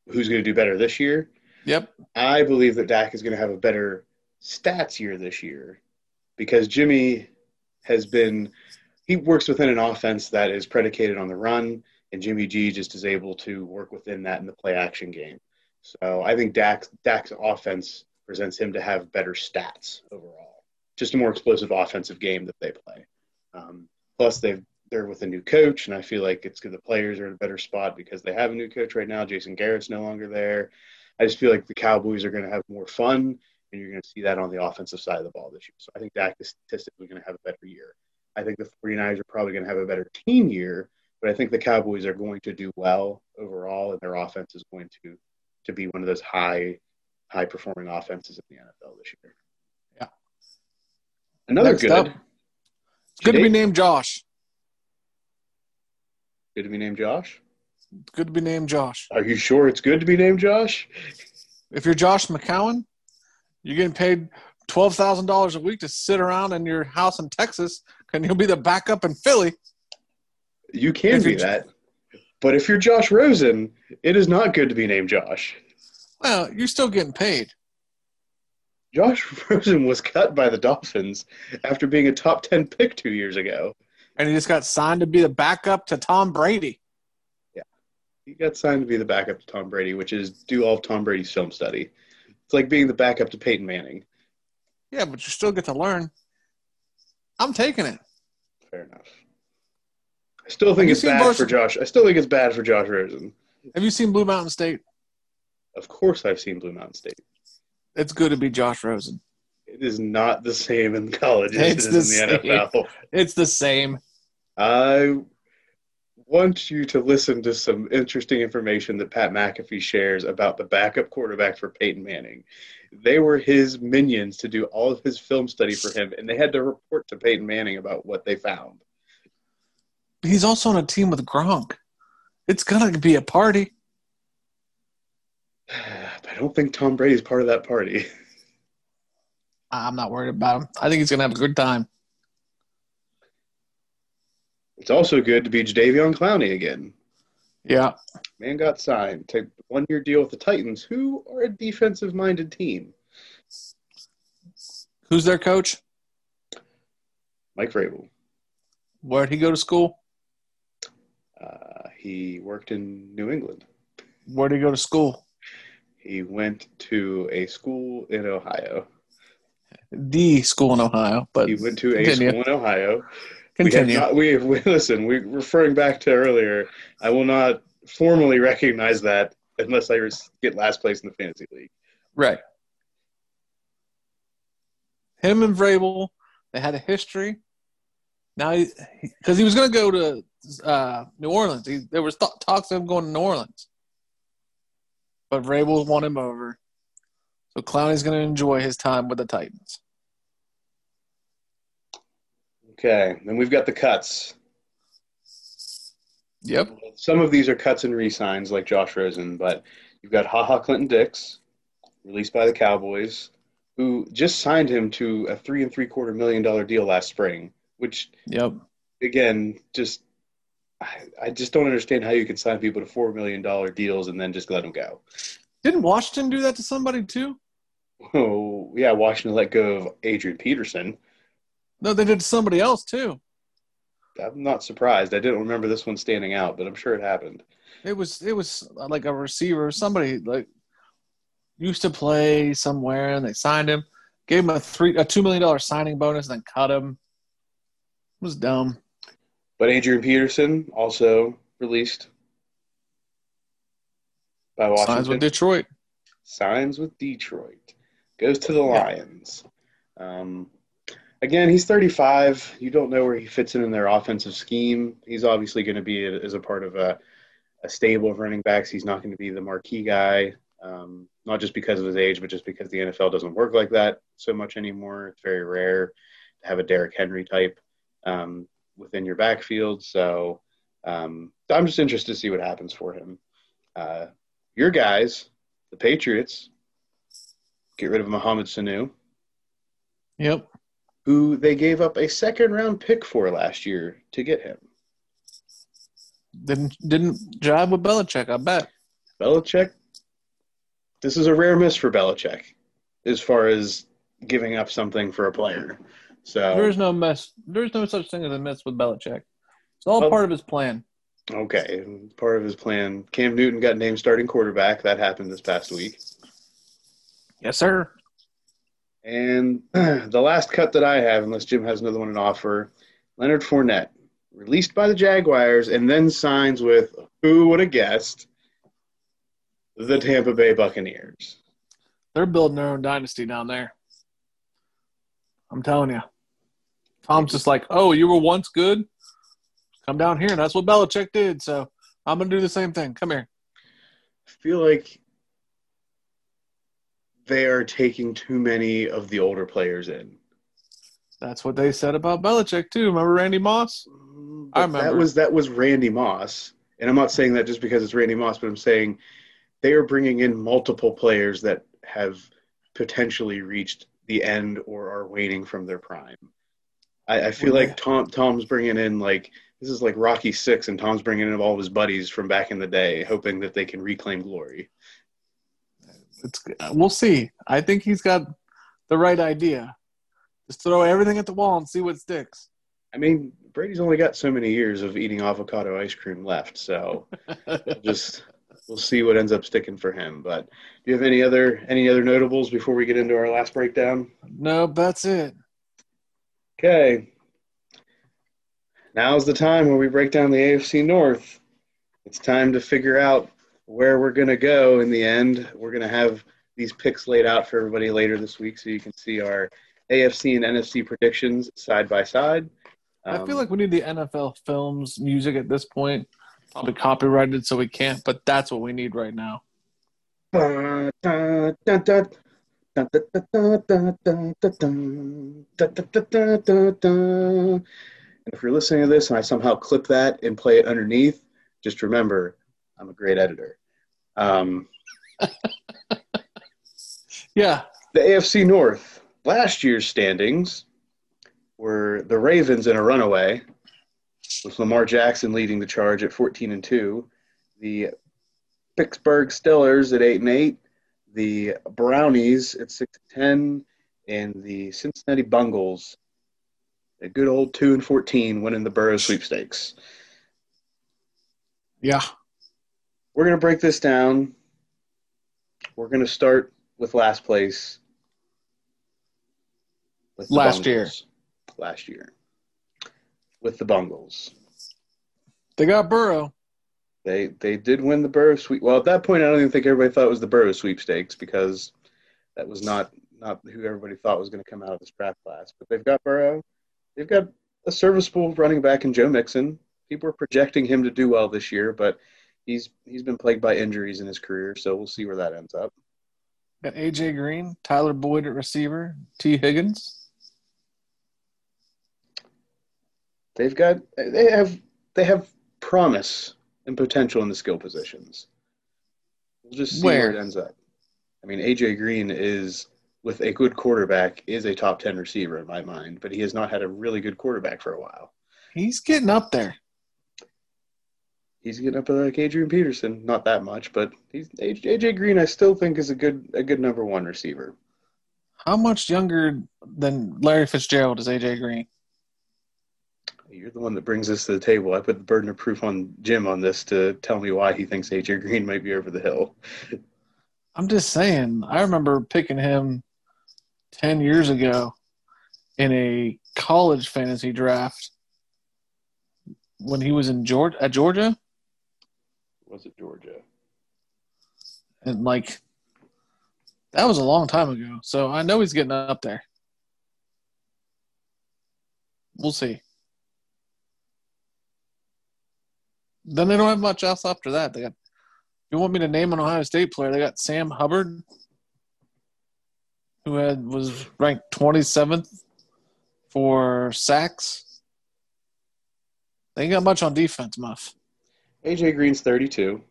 Who's going to do better this year? Yep. I believe that Dak is going to have a better stats year this year because Jimmy has been he works within an offense that is predicated on the run, and Jimmy G just is able to work within that in the play action game. So I think Dak's Dak's offense presents him to have better stats overall, just a more explosive offensive game that they play. Um, plus, they've they're with a new coach, and I feel like it's good the players are in a better spot because they have a new coach right now. Jason Garrett's no longer there. I just feel like the Cowboys are going to have more fun, and you're going to see that on the offensive side of the ball this year. So I think Dak is statistically going to have a better year. I think the 49ers are probably going to have a better team year, but I think the Cowboys are going to do well overall, and their offense is going to to be one of those high high performing offenses in the NFL this year. Yeah. Another Next good. up. Good to be named Josh. Good to be named Josh. Good to be named Josh. Are you sure it's good to be named Josh? If you're Josh McCown, you're getting paid twelve thousand dollars a week to sit around in your house in Texas, and you'll be the backup in Philly. You can If be that. But if you're Josh Rosen, it is not good to be named Josh. Well, you're still getting paid. Josh Rosen was cut by the Dolphins after being a top 10 pick two years ago. And he just got signed to be the backup to Tom Brady. Yeah. He got signed to be the backup to Tom Brady, which is do all of Tom Brady's film study. It's like being the backup to Peyton Manning. Yeah, but you still get to learn. I'm taking it. Fair enough. I still think it's bad Barca- for Josh. I still think it's bad for Josh Rosen. Have you seen Blue Mountain State? Of course, I've seen Blue Mountain State. It's good to be Josh Rosen. It is not the same in college as It's it is the in the same. NFL. It's the same. I want you to listen to some interesting information that Pat McAfee shares about the backup quarterback for Peyton Manning. They were his minions to do all of his film study for him, and they had to report to Peyton Manning about what they found. He's also on a team with Gronk. It's gonna be a party. I don't think Tom Brady's part of that party. I'm not worried about him. I think he's gonna have a good time. It's also good to be Jadeveon Clowney again. Yeah. Man got signed. Take one year deal with the Titans, who are a defensive minded team. Who's their coach? Mike Vrabel. Where'd he go to school? Uh, he worked in New England. Where'd he go to school? He went to a school in Ohio. The school in Ohio. But He went to a Continue. school in Ohio. continue. We not, we, we listen. We referring back to earlier. I will not formally recognize that unless I get last place in the fantasy league. Right. Him and Vrabel, they had a history. Now, because he, was going to go to uh, New Orleans, he, there was th- talks of him going to New Orleans, but Vrabel won him over. So Clowney's going to enjoy his time with the Titans. Okay, then we've got the cuts. Yep. Some of these are cuts and re-signs, like Josh Rosen, but you've got Ha Ha Clinton Dix, released by the Cowboys, who just signed him to a three and three quarter million dollar deal last spring. Which, Yep. again, just I, I just don't understand how you can sign people to four million dollar deals and then just let them go. Didn't Washington do that to somebody too? Oh yeah, Washington let go of Adrian Peterson. No, they did somebody else too. I'm not surprised. I didn't remember this one standing out, but I'm sure it happened. It was it was uh, like a receiver, somebody like used to play somewhere, and they signed him, gave him a three a two million dollar signing bonus, and then cut him. It was dumb. But Adrian Peterson also released by Washington. Signs with Detroit. signs with Detroit, goes to the Lions. Um, again, he's 35. You don't know where he fits in in their offensive scheme. He's obviously going to be a, as a part of a, a stable of running backs. He's not going to be the marquee guy, um, not just because of his age, but just because the NFL doesn't work like that so much anymore. It's very rare to have a Derrick Henry type um, within your backfield. So um, I'm just interested to see what happens for him. Uh, your guys, the Patriots, get rid of Mohamed Sanu, Yep. who they gave up a second round pick for last year to get him. Didn't didn't jive with Belichick, I bet. Belichick, this is a rare miss for Belichick as far as giving up something for a player. So There's no mess. There's no such thing as a mess with Belichick. It's all Well- part of his plan. Okay, part of his plan. Cam Newton got named starting quarterback. That happened this past week. Yes, sir. And the last cut that I have, unless Jim has another one in offer, Leonard Fournette, released by the Jaguars and then signs with who would have guessed the Tampa Bay Buccaneers. They're building their own dynasty down there. I'm telling you. Tom's just like, oh, you were once good. Come down here. And that's what Belichick did. So I'm gonna do the same thing. Come here. I feel like they are taking too many of the older players in. That's what they said about Belichick too. Remember Randy Moss? Mm, I But That was that was Randy Moss, and I'm not saying that just because it's Randy Moss, but I'm saying they are bringing in multiple players that have potentially reached the end or are waning from their prime. I, I feel like Tom Tom's bringing in like this is like Rocky Six, and Tom's bringing in all of his buddies from back in the day, hoping that they can reclaim glory. It's we'll see. I think he's got the right idea. Just throw everything at the wall and see what sticks. I mean, Brady's only got so many years of eating avocado ice cream left, so just we'll see what ends up sticking for him. But do you have any other any other notables before we get into our last breakdown? no, that's it. Okay. Now's the time where we break down the AFC North. It's time to figure out where we're going to go in the end. We're going to have these picks laid out for everybody later this week so you can see our AFC and NFC predictions side by side. I feel Um, like we need the NFL films music at this point. Probably copyrighted, so we can't. But that's what we need right now. And if you're listening to this and I somehow clip that and play it underneath, just remember I'm a great editor. Um, Yeah, the AFC North, last year's standings were the Ravens in a runaway, with Lamar Jackson leading the charge at 14 and 2. The Pittsburgh Steelers at 8 and 8. The Brownies at 6 and 10. And the Cincinnati Bungles, a good old 2 and 14, winning the Burrow sweepstakes. yeah. We're going to break this down. We're going to start with last place. With Last year. Last year. With the Bungles. They got Burrow. They they did win the Burrow sweep. Well, at that point, I don't even think everybody thought it was the Burrow sweepstakes because that was not not who everybody thought was going to come out of this draft class. But they've got Burrow. They've got a serviceable running back in Joe Mixon. People are projecting him to do well this year, but he's he's been plagued by injuries in his career, so we'll see where that ends up. Got AJ Green, Tyler Boyd at receiver, Tee Higgins. They've got they have they have promise and potential in the skill positions. We'll just see where, Where? it ends up. I mean, AJ Green is with a good quarterback is a top ten receiver in my mind, but he has not had a really good quarterback for a while. He's getting up there. He's getting up there like Adrian Peterson, not that much, but he's AJ Green. I still think is a good a good number one receiver. How much younger than Larry Fitzgerald is AJ Green? You're the one that brings this to the table. I put the burden of proof on Jim on this to tell me why he thinks AJ Green might be over the hill. I'm just saying. I remember picking him ten years ago in a college fantasy draft when he was in Georgia at Georgia, Was it Georgia? and like that was a long time ago. So I know he's getting up there. We'll see. Then they don't have much else after that. They got. You want me to name an Ohio State player? They got Sam Hubbard, who had was ranked twenty seventh for sacks. They ain't got much on defense, Muff. AJ Green's 32.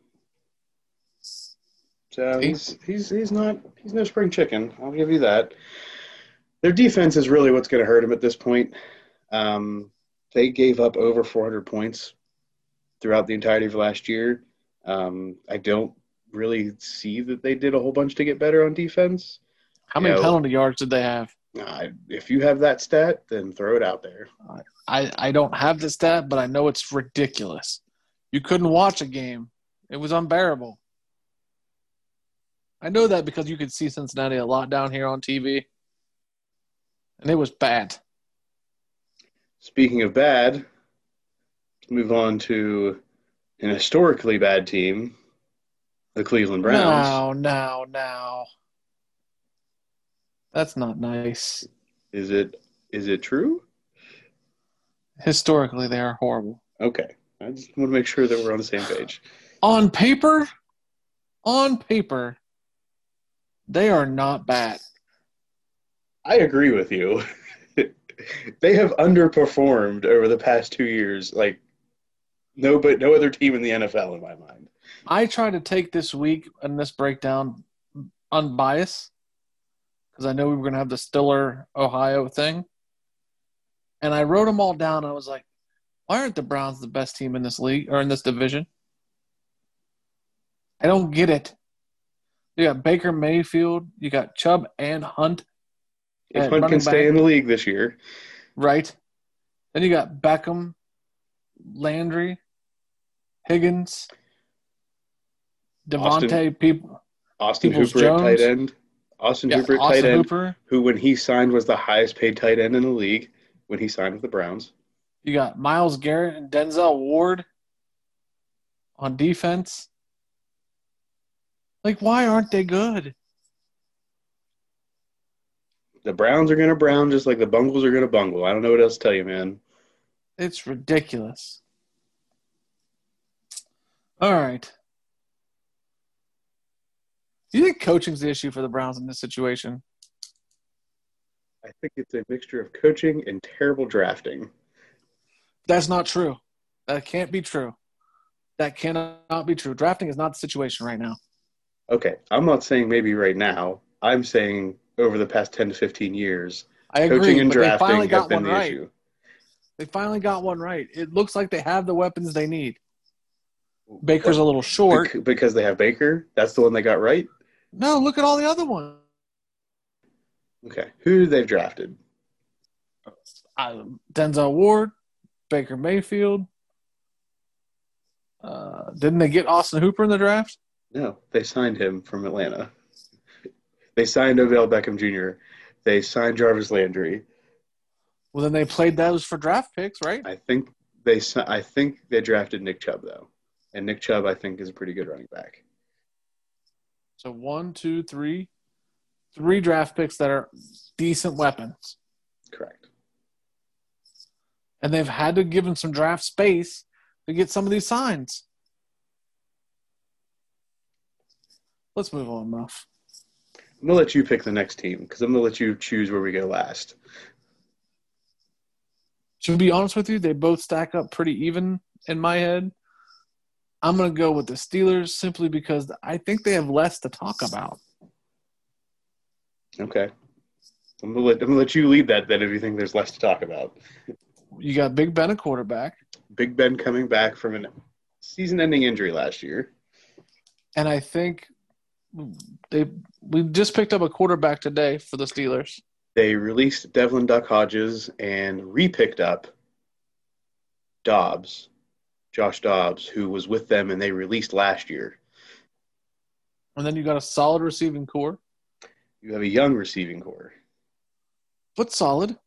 So he's he's he's not he's no spring chicken. I'll give you that. Their defense is really what's going to hurt him at this point. Um, they gave up over 400 points throughout the entirety of last year. Um, I don't really see that they did a whole bunch to get better on defense. How many Yeah. penalty yards did they have? Uh, if you have that stat, then throw it out there. I, I don't have the stat, but I know it's ridiculous. You couldn't watch a game. It was unbearable. I know that because you could see Cincinnati a lot down here on TV. And it was bad. Speaking of bad, move on to an historically bad team, the Cleveland Browns. Now, now, now. That's not nice. Is it is it true? Historically, they are horrible. Okay. I just want to make sure that we're on the same page. On paper, on paper, they are not bad. I agree with you. they have underperformed over the past two years, like no but no other team in the NFL in my mind. I tried to take this week and this breakdown unbiased because I know we were going to have the Stiller, Ohio thing. And I wrote them all down. I was like, why aren't the Browns the best team in this league or in this division? I don't get it. You got Baker Mayfield, you got Chubb and Hunt, If Hunt can stay back- in the league this year, right? Then you got Beckham, Landry, Higgins, Devontae, people. Austin Peoples Hooper at tight end. Austin Yeah, Hooper at Austin tight end, Hooper. who when he signed was the highest paid tight end in the league when he signed with the Browns. You got Myles Garrett and Denzel Ward on defense. Like, why aren't they good? The Browns are gonna brown just like the Bungles are gonna bungle. I don't know what else to tell you, man. It's ridiculous. All right. Do you think coaching's the issue for the Browns in this situation? I think it's a mixture of coaching and terrible drafting. That's not true. That can't be true. That cannot be true. Drafting is not the situation right now. Okay, I'm not saying maybe right now. I'm saying over the past 10 to 15 years, I agree, coaching and drafting have been the right. issue. They finally got one right. It looks like they have the weapons they need. Baker's a little short. Bec- because they have Baker. That's the one they got right. No, look at all the other ones. Okay, who they've drafted? Uh, Denzel Ward, Baker Mayfield. Uh, didn't they get Austin Hooper in the draft? No, they signed him from Atlanta. They signed Odell Beckham Jr. They signed Jarvis Landry. Well, then they played those for draft picks, right? I think they. I think they drafted Nick Chubb though, and Nick Chubb I think is a pretty good running back. So one, two, three, three draft picks that are decent weapons, Correct. and they've had to give them some draft space to get some of these signs. Let's move on, Muff. I'm gonna let you pick the next team because I'm gonna let you choose where we go last. To be honest with you, they both stack up pretty even in my head. I'm going to go with the Steelers simply because I think they have less to talk about. Okay. I'm gonna let I'm gonna let you lead that then if you think there's less to talk about. You got Big Ben, a quarterback, Big Ben coming back from a season-ending injury last year. and I think they we just picked up a quarterback today for the Steelers. They released Devlin Duck Hodges and re-picked up Dobbs, Josh Dobbs, who was with them and they released last year. And then you got a solid receiving core. You have a young receiving core. But solid.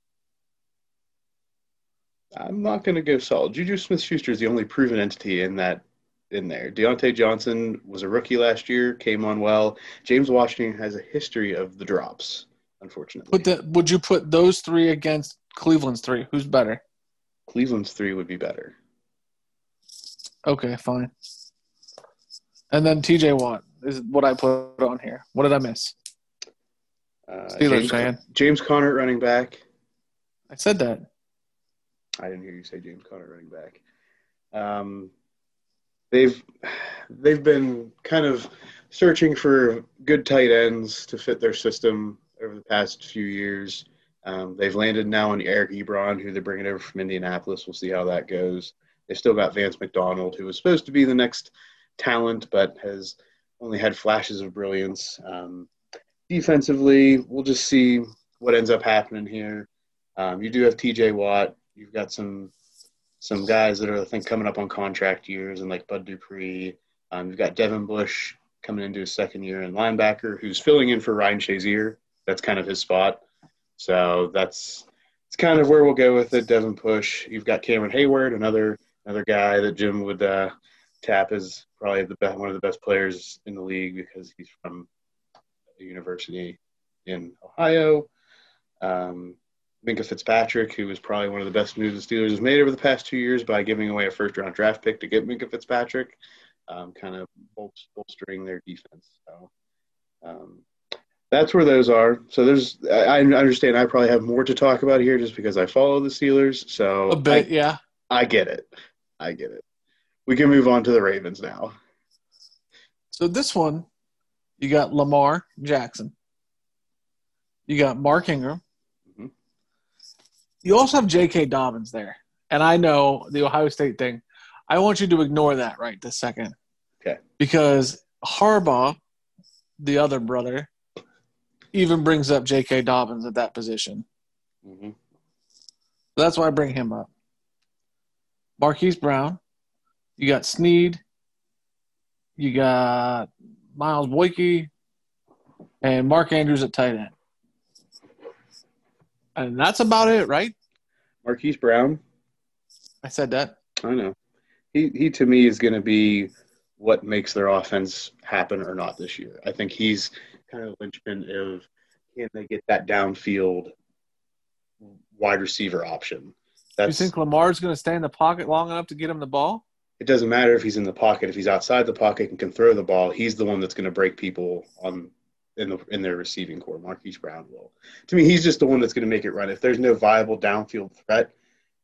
I'm not going to go solid. Juju Smith-Schuster is the only proven entity in that in there. Diontae Johnson was a rookie last year, came on well. James Washington has a history of the drops, unfortunately. Put that. Would you put those three against Cleveland's three? Who's better? Cleveland's three would be better. Okay, fine. And then T.J. Watt is what I put on here. What did I miss? Uh, Steelers James, fan. James Conner running back. I said that. I didn't hear you say James Conner running back. Um, they've they've been kind of searching for good tight ends to fit their system over the past few years. Um, they've landed now on Eric Ebron, who they're bringing over from Indianapolis. We'll see how that goes. They've still got Vance McDonald, who was supposed to be the next talent, but has only had flashes of brilliance. Um, defensively, we'll just see what ends up happening here. Um, you do have T.J. Watt. You've got some some guys that are I think coming up on contract years, and like Bud Dupree. Um, you've got Devin Bush coming into his second year in linebacker, who's filling in for Ryan Shazier. That's kind of his spot. So that's it's kind of where we'll go with it. Devin Bush. You've got Cameron Heyward, another another guy that Jim would uh, tap is probably the best, one of the best players in the league because he's from a university in Ohio. Um, Minkah Fitzpatrick, who was probably one of the best moves the Steelers have made over the past two years by giving away a first round draft pick to get Minkah Fitzpatrick, um, kind of bolstering their defense. So um, that's where those are. So there's, I, I understand I probably have more to talk about here just because I follow the Steelers. So A bit, I, yeah. I get it. I get it. We can move on to the Ravens now. So this one, you got Lamar Jackson. You got Mark Ingram. Mhm. You also have J.K. Dobbins there. And I know the Ohio State thing. I want you to ignore that right this second. Okay. Because Harbaugh, the other brother, even brings up J.K. Dobbins at that position. Mm-hmm. That's why I bring him up. Marquise Brown. You got Snead. You got Miles Boykin and Mark Andrews at tight end. And that's about it, right? Marquise Brown, I said that. I know. He he to me is going to be what makes their offense happen or not this year. I think he's kind of linchpin of can they get that downfield wide receiver option. You think Lamar's going to stay in the pocket long enough to get him the ball? it doesn't matter if he's in the pocket. If he's outside the pocket and can throw the ball, he's the one that's going to break people on in the in their receiving core. Marquise Brown will. To me, he's just the one that's going to make it run. If there's no viable downfield threat,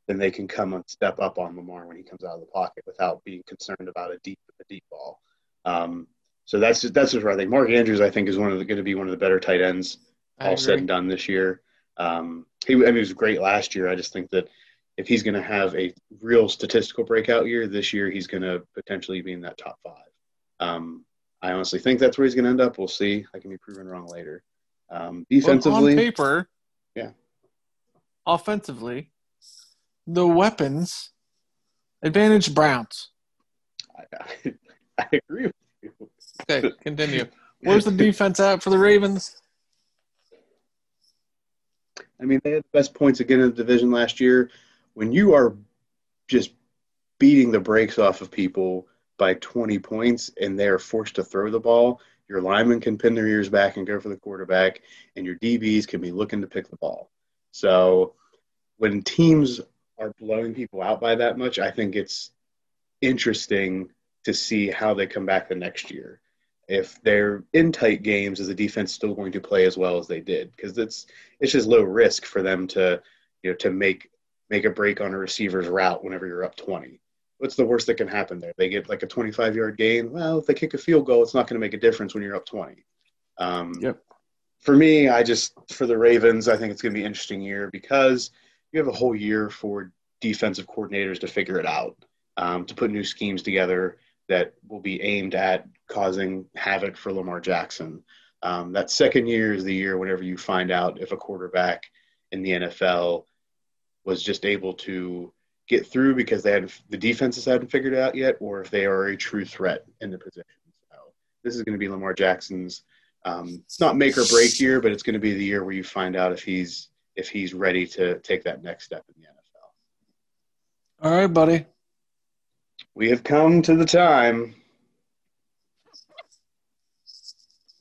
then they can come and step up on Lamar when he comes out of the pocket without being concerned about a deep a deep ball. Um, so that's just, that's just where I think Mark Andrews I think is one of the going to be one of the better tight ends all said and done this year. Um, he, I mean, he was great last year. I just think that if he's going to have a real statistical breakout year this year, he's going to potentially be in that top five. Um, I honestly think that's where he's going to end up. We'll see. I can be proven wrong later. Um, Well, defensively, on paper, Yeah. offensively, the weapons advantage Browns. I, I agree with you. Okay, continue. Where's the defense at for the Ravens? I mean, they had the best points again in the division last year. When you are just beating the brakes off of people by 20 points and they are forced to throw the ball, your linemen can pin their ears back and go for the quarterback, and your DBs can be looking to pick the ball. So when teams are blowing people out by that much, I think it's interesting to see how they come back the next year. If they're in tight games, is the defense still going to play as well as they did? Because it's it's just low risk for them to you know to make make a break on a receiver's route whenever you're up 20 what's the worst that can happen there? They get like a 25 yard gain. Well if they kick a field goal it's not going to make a difference when you're up 20 um, Yep. for me i just for the ravens i think it's going to be an interesting year because you have a whole year for defensive coordinators to figure it out um, to put new schemes together that will be aimed at causing havoc for lamar jackson. Um, that second year is the year whenever you find out if a quarterback in the NFL was just able to get through because they had the defenses hadn't figured it out yet, or if they are a true threat in the position. So this is going to be Lamar Jackson's. Um, it's not make or break year, but it's going to be the year where you find out if he's if he's ready to take that next step in the NFL. All right, buddy. We have come to the time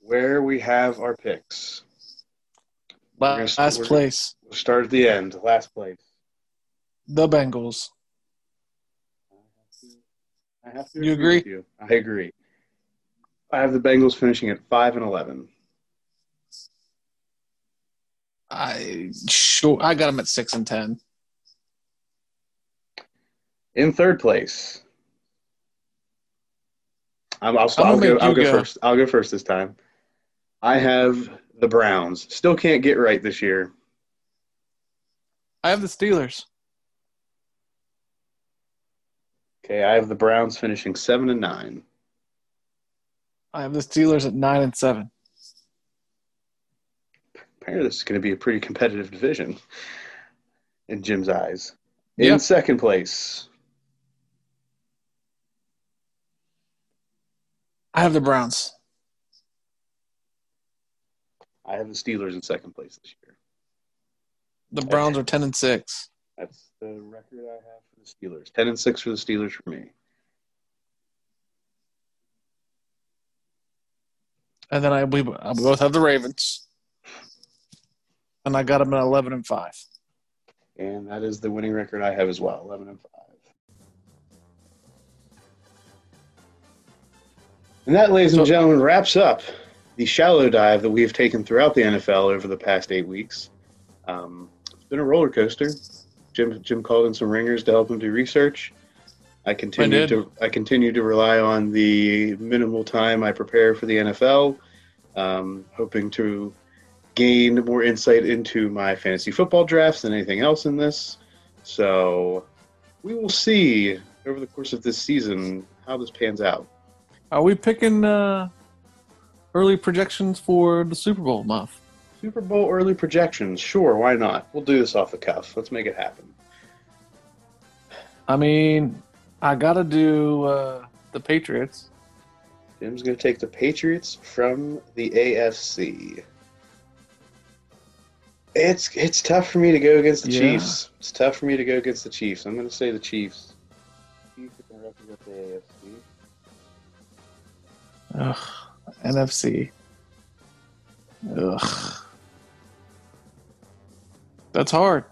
where we have our picks. We're gonna- Last place, We'll start at the end, last place. The Bengals. I have to You agree? with you. I agree. I have the Bengals finishing at five and eleven. I sure I got them at six and ten. In third place, I'm, I'll, I'm I'll, go, I'll go go. first. I'll go first this time. I have the Browns. Still can't get right this year. I have the Steelers. Okay, I have the Browns finishing seven and nine. I have the Steelers at nine and seven. Apparently, this is going to be a pretty competitive division in Jim's eyes. In Yeah. second place, I have the Browns. I have the Steelers in second place this year. The Browns are ten and six. That's the record I have the Steelers. Ten and six for the Steelers for me. And then I we, we both have the Ravens. And I got them at eleven and five. And that is the winning record I have as well, eleven and five. And that, ladies and gentlemen, wraps up the shallow dive that we've taken throughout the NFL over the past eight weeks. Um, it's been a roller coaster. Jim Jim called in some ringers to help him do research. I continue did. to I continue to rely on the minimal time I prepare for the NFL, um, hoping to gain more insight into my fantasy football drafts than anything else in this. So we will see over the course of this season how this pans out. Are we picking uh, early projections for the Super Bowl, Muff? Super Bowl early projections, sure, why not? We'll do this off the cuff. Let's make it happen. I mean, I gotta do uh, the Patriots. Jim's going to take the Patriots from the AFC. It's it's tough for me to go against the Yeah. Chiefs. It's tough for me to go against the Chiefs. I'm going to say the Chiefs. Chiefs can represent the AFC. Ugh, NFC. Ugh. That's hard.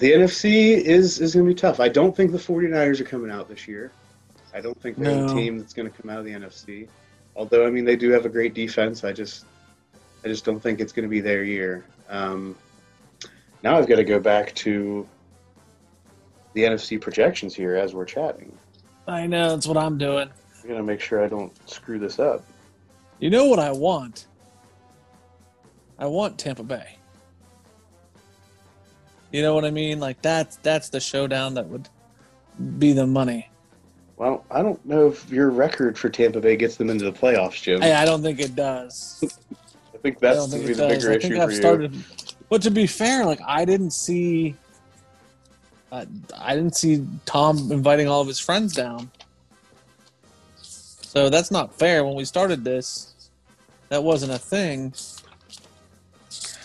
The NFC is is going to be tough. I don't think the 49ers are coming out this year. I don't think they're the No. team that's going to come out of the NFC. Although I mean they do have a great defense. I just I just don't think it's going to be their year. Um, now I've got to go back to the NFC projections here as we're chatting. I know, that's what I'm doing. I'm going to make sure I don't screw this up. You know what I want? I want Tampa Bay. You know what I mean? Like that's that's the showdown that would be the money. Well, I don't know if your record for Tampa Bay gets them into the playoffs, Jim. Hey, I don't think it does. I think that's going to be the does. bigger I issue think for I've you. started. But to be fair, like I didn't see, uh, I didn't see Tom inviting all of his friends down. So that's not fair. When we started this, that wasn't a thing.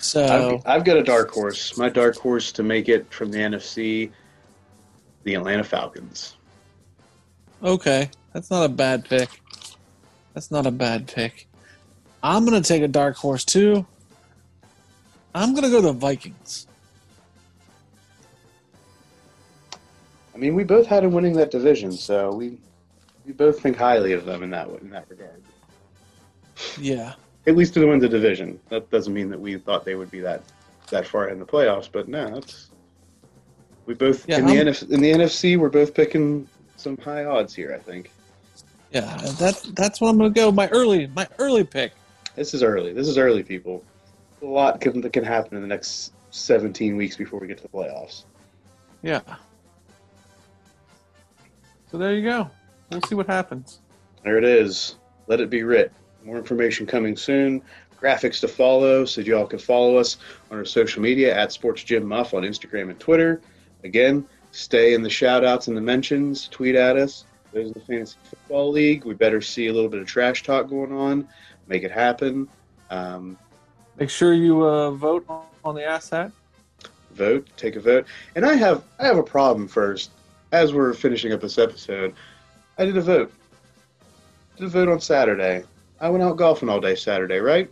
So I've, I've got a dark horse. My dark horse to make it from the NFC, the Atlanta Falcons. okay, that's not a bad pick. That's not a bad pick. I'm gonna take a dark horse too. I'm gonna go the Vikings. I mean, we both had them winning that division, so we we both think highly of them in that in that regard. Yeah. At least to win the division. That doesn't mean that we thought they would be that that far in the playoffs, but no, that's we both Yeah, in the I'm- NFC, in the NFC we're both picking some high odds here. I think Yeah, that that's what I'm gonna go. My early my early pick. this is early. This is early, people. A lot can that can happen in the next 17 weeks before we get to the playoffs. Yeah. So there you go. We'll see what happens. There it is. Let it be writ. More information coming soon. Graphics to follow so y'all can follow us on our social media at Sports Jim Muff on Instagram and Twitter. Again, stay in the shout outs and the mentions. Tweet at us. There's the fantasy football league. We better see a little bit of trash talk going on. Make it happen. Um, Make sure you uh, vote on the asset. vote. Take a vote. And I have I have a problem first. As we're finishing up this episode, I did a vote. Did a vote on Saturday. I went out golfing all day Saturday. Right.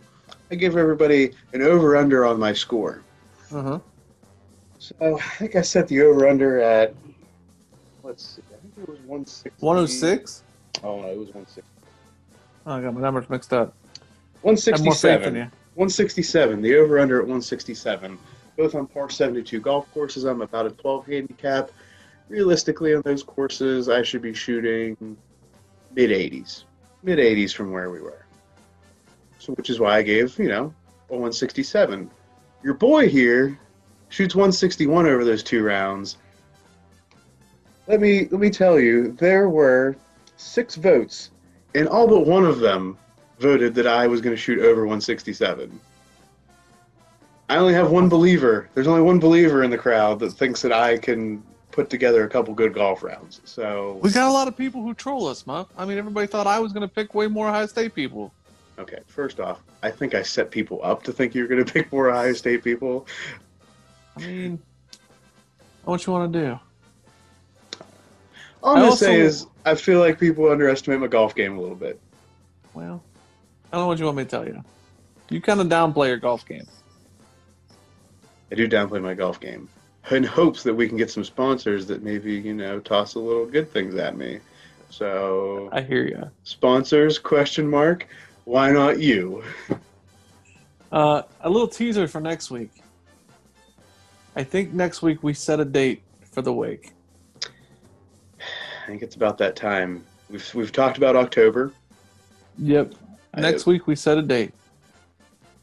I gave everybody an over under on my score. Uh-huh. So I think I set the over under at let's see. I think it was 160. 106? Oh no, it was 160. Oh, I got my numbers mixed up. I have more faith in 167. you. 167. The over under at 167. Both on par 72 golf courses. I'm about a 12 handicap. Realistically, on those courses, I should be shooting mid 80s. Mid 80s from where we were. So, which is why I gave, you know, a 167. Your boy here shoots 161 over those two rounds. Let me let me tell you, there were six votes, and all but one of them voted that I was going to shoot over 167. I only have one believer. There's only one believer in the crowd that thinks that I can put together a couple good golf rounds. So We got a lot of people who troll us, Muff. I mean, everybody thought I was going to pick way more Ohio State people. okay, first off, I think I set people up to think you're going to pick more Ohio State people. I mean, what you want to do? All I'm I going to say is I feel like people underestimate my golf game a little bit. Well, I don't know what you want me to tell you. You kind of downplay your golf game. I do downplay my golf game in hopes that we can get some sponsors that maybe, you know, toss a little good things at me. So I hear you. sponsors question mark why not you Uh, a little teaser for next week. I think next week we set a date for the wake. i think it's about that time we've, we've talked about october Yep. I- Next week we set a date.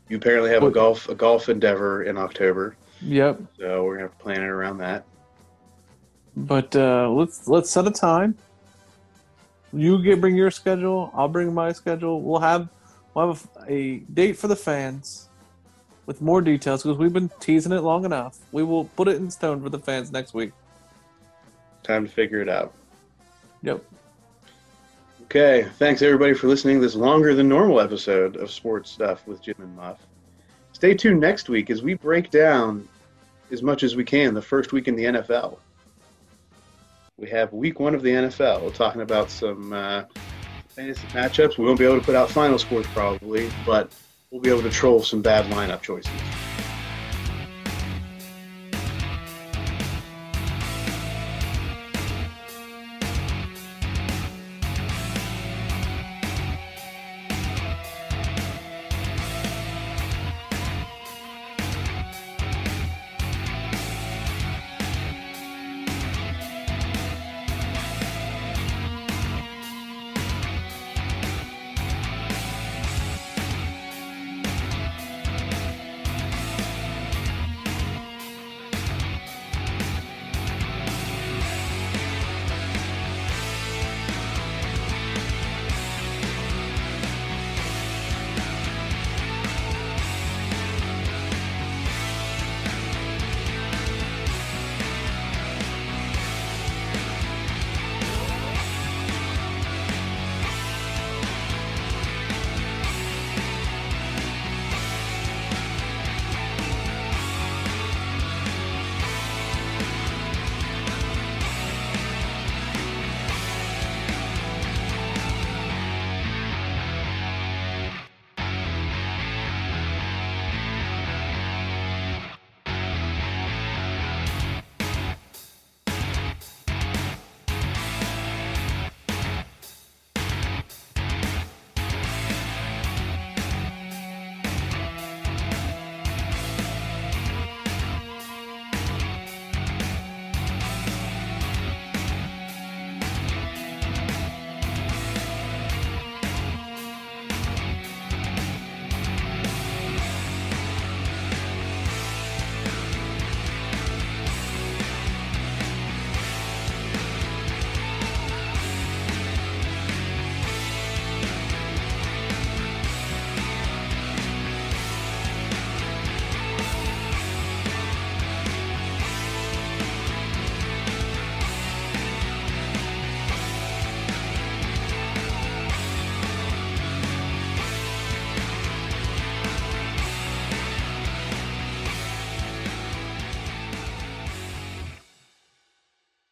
you apparently have a golf a golf endeavor in october Yep. so we're gonna have to plan it around that But uh, let's let's set a time. You get bring your schedule. I'll bring my schedule. We'll have we'll have a, a date for the fans with more details because we've been teasing it long enough. We will put it in stone for the fans next week. time to figure it out Yep. okay thanks everybody for listening to this longer than normal episode of sports stuff with jim and muff stay tuned next week as we break down as much as we can the first week in the nfl we have week one of the NFL. Talking about some uh, fantasy matchups. We won't be able to put out final scores probably, but we'll be able to troll some bad lineup choices.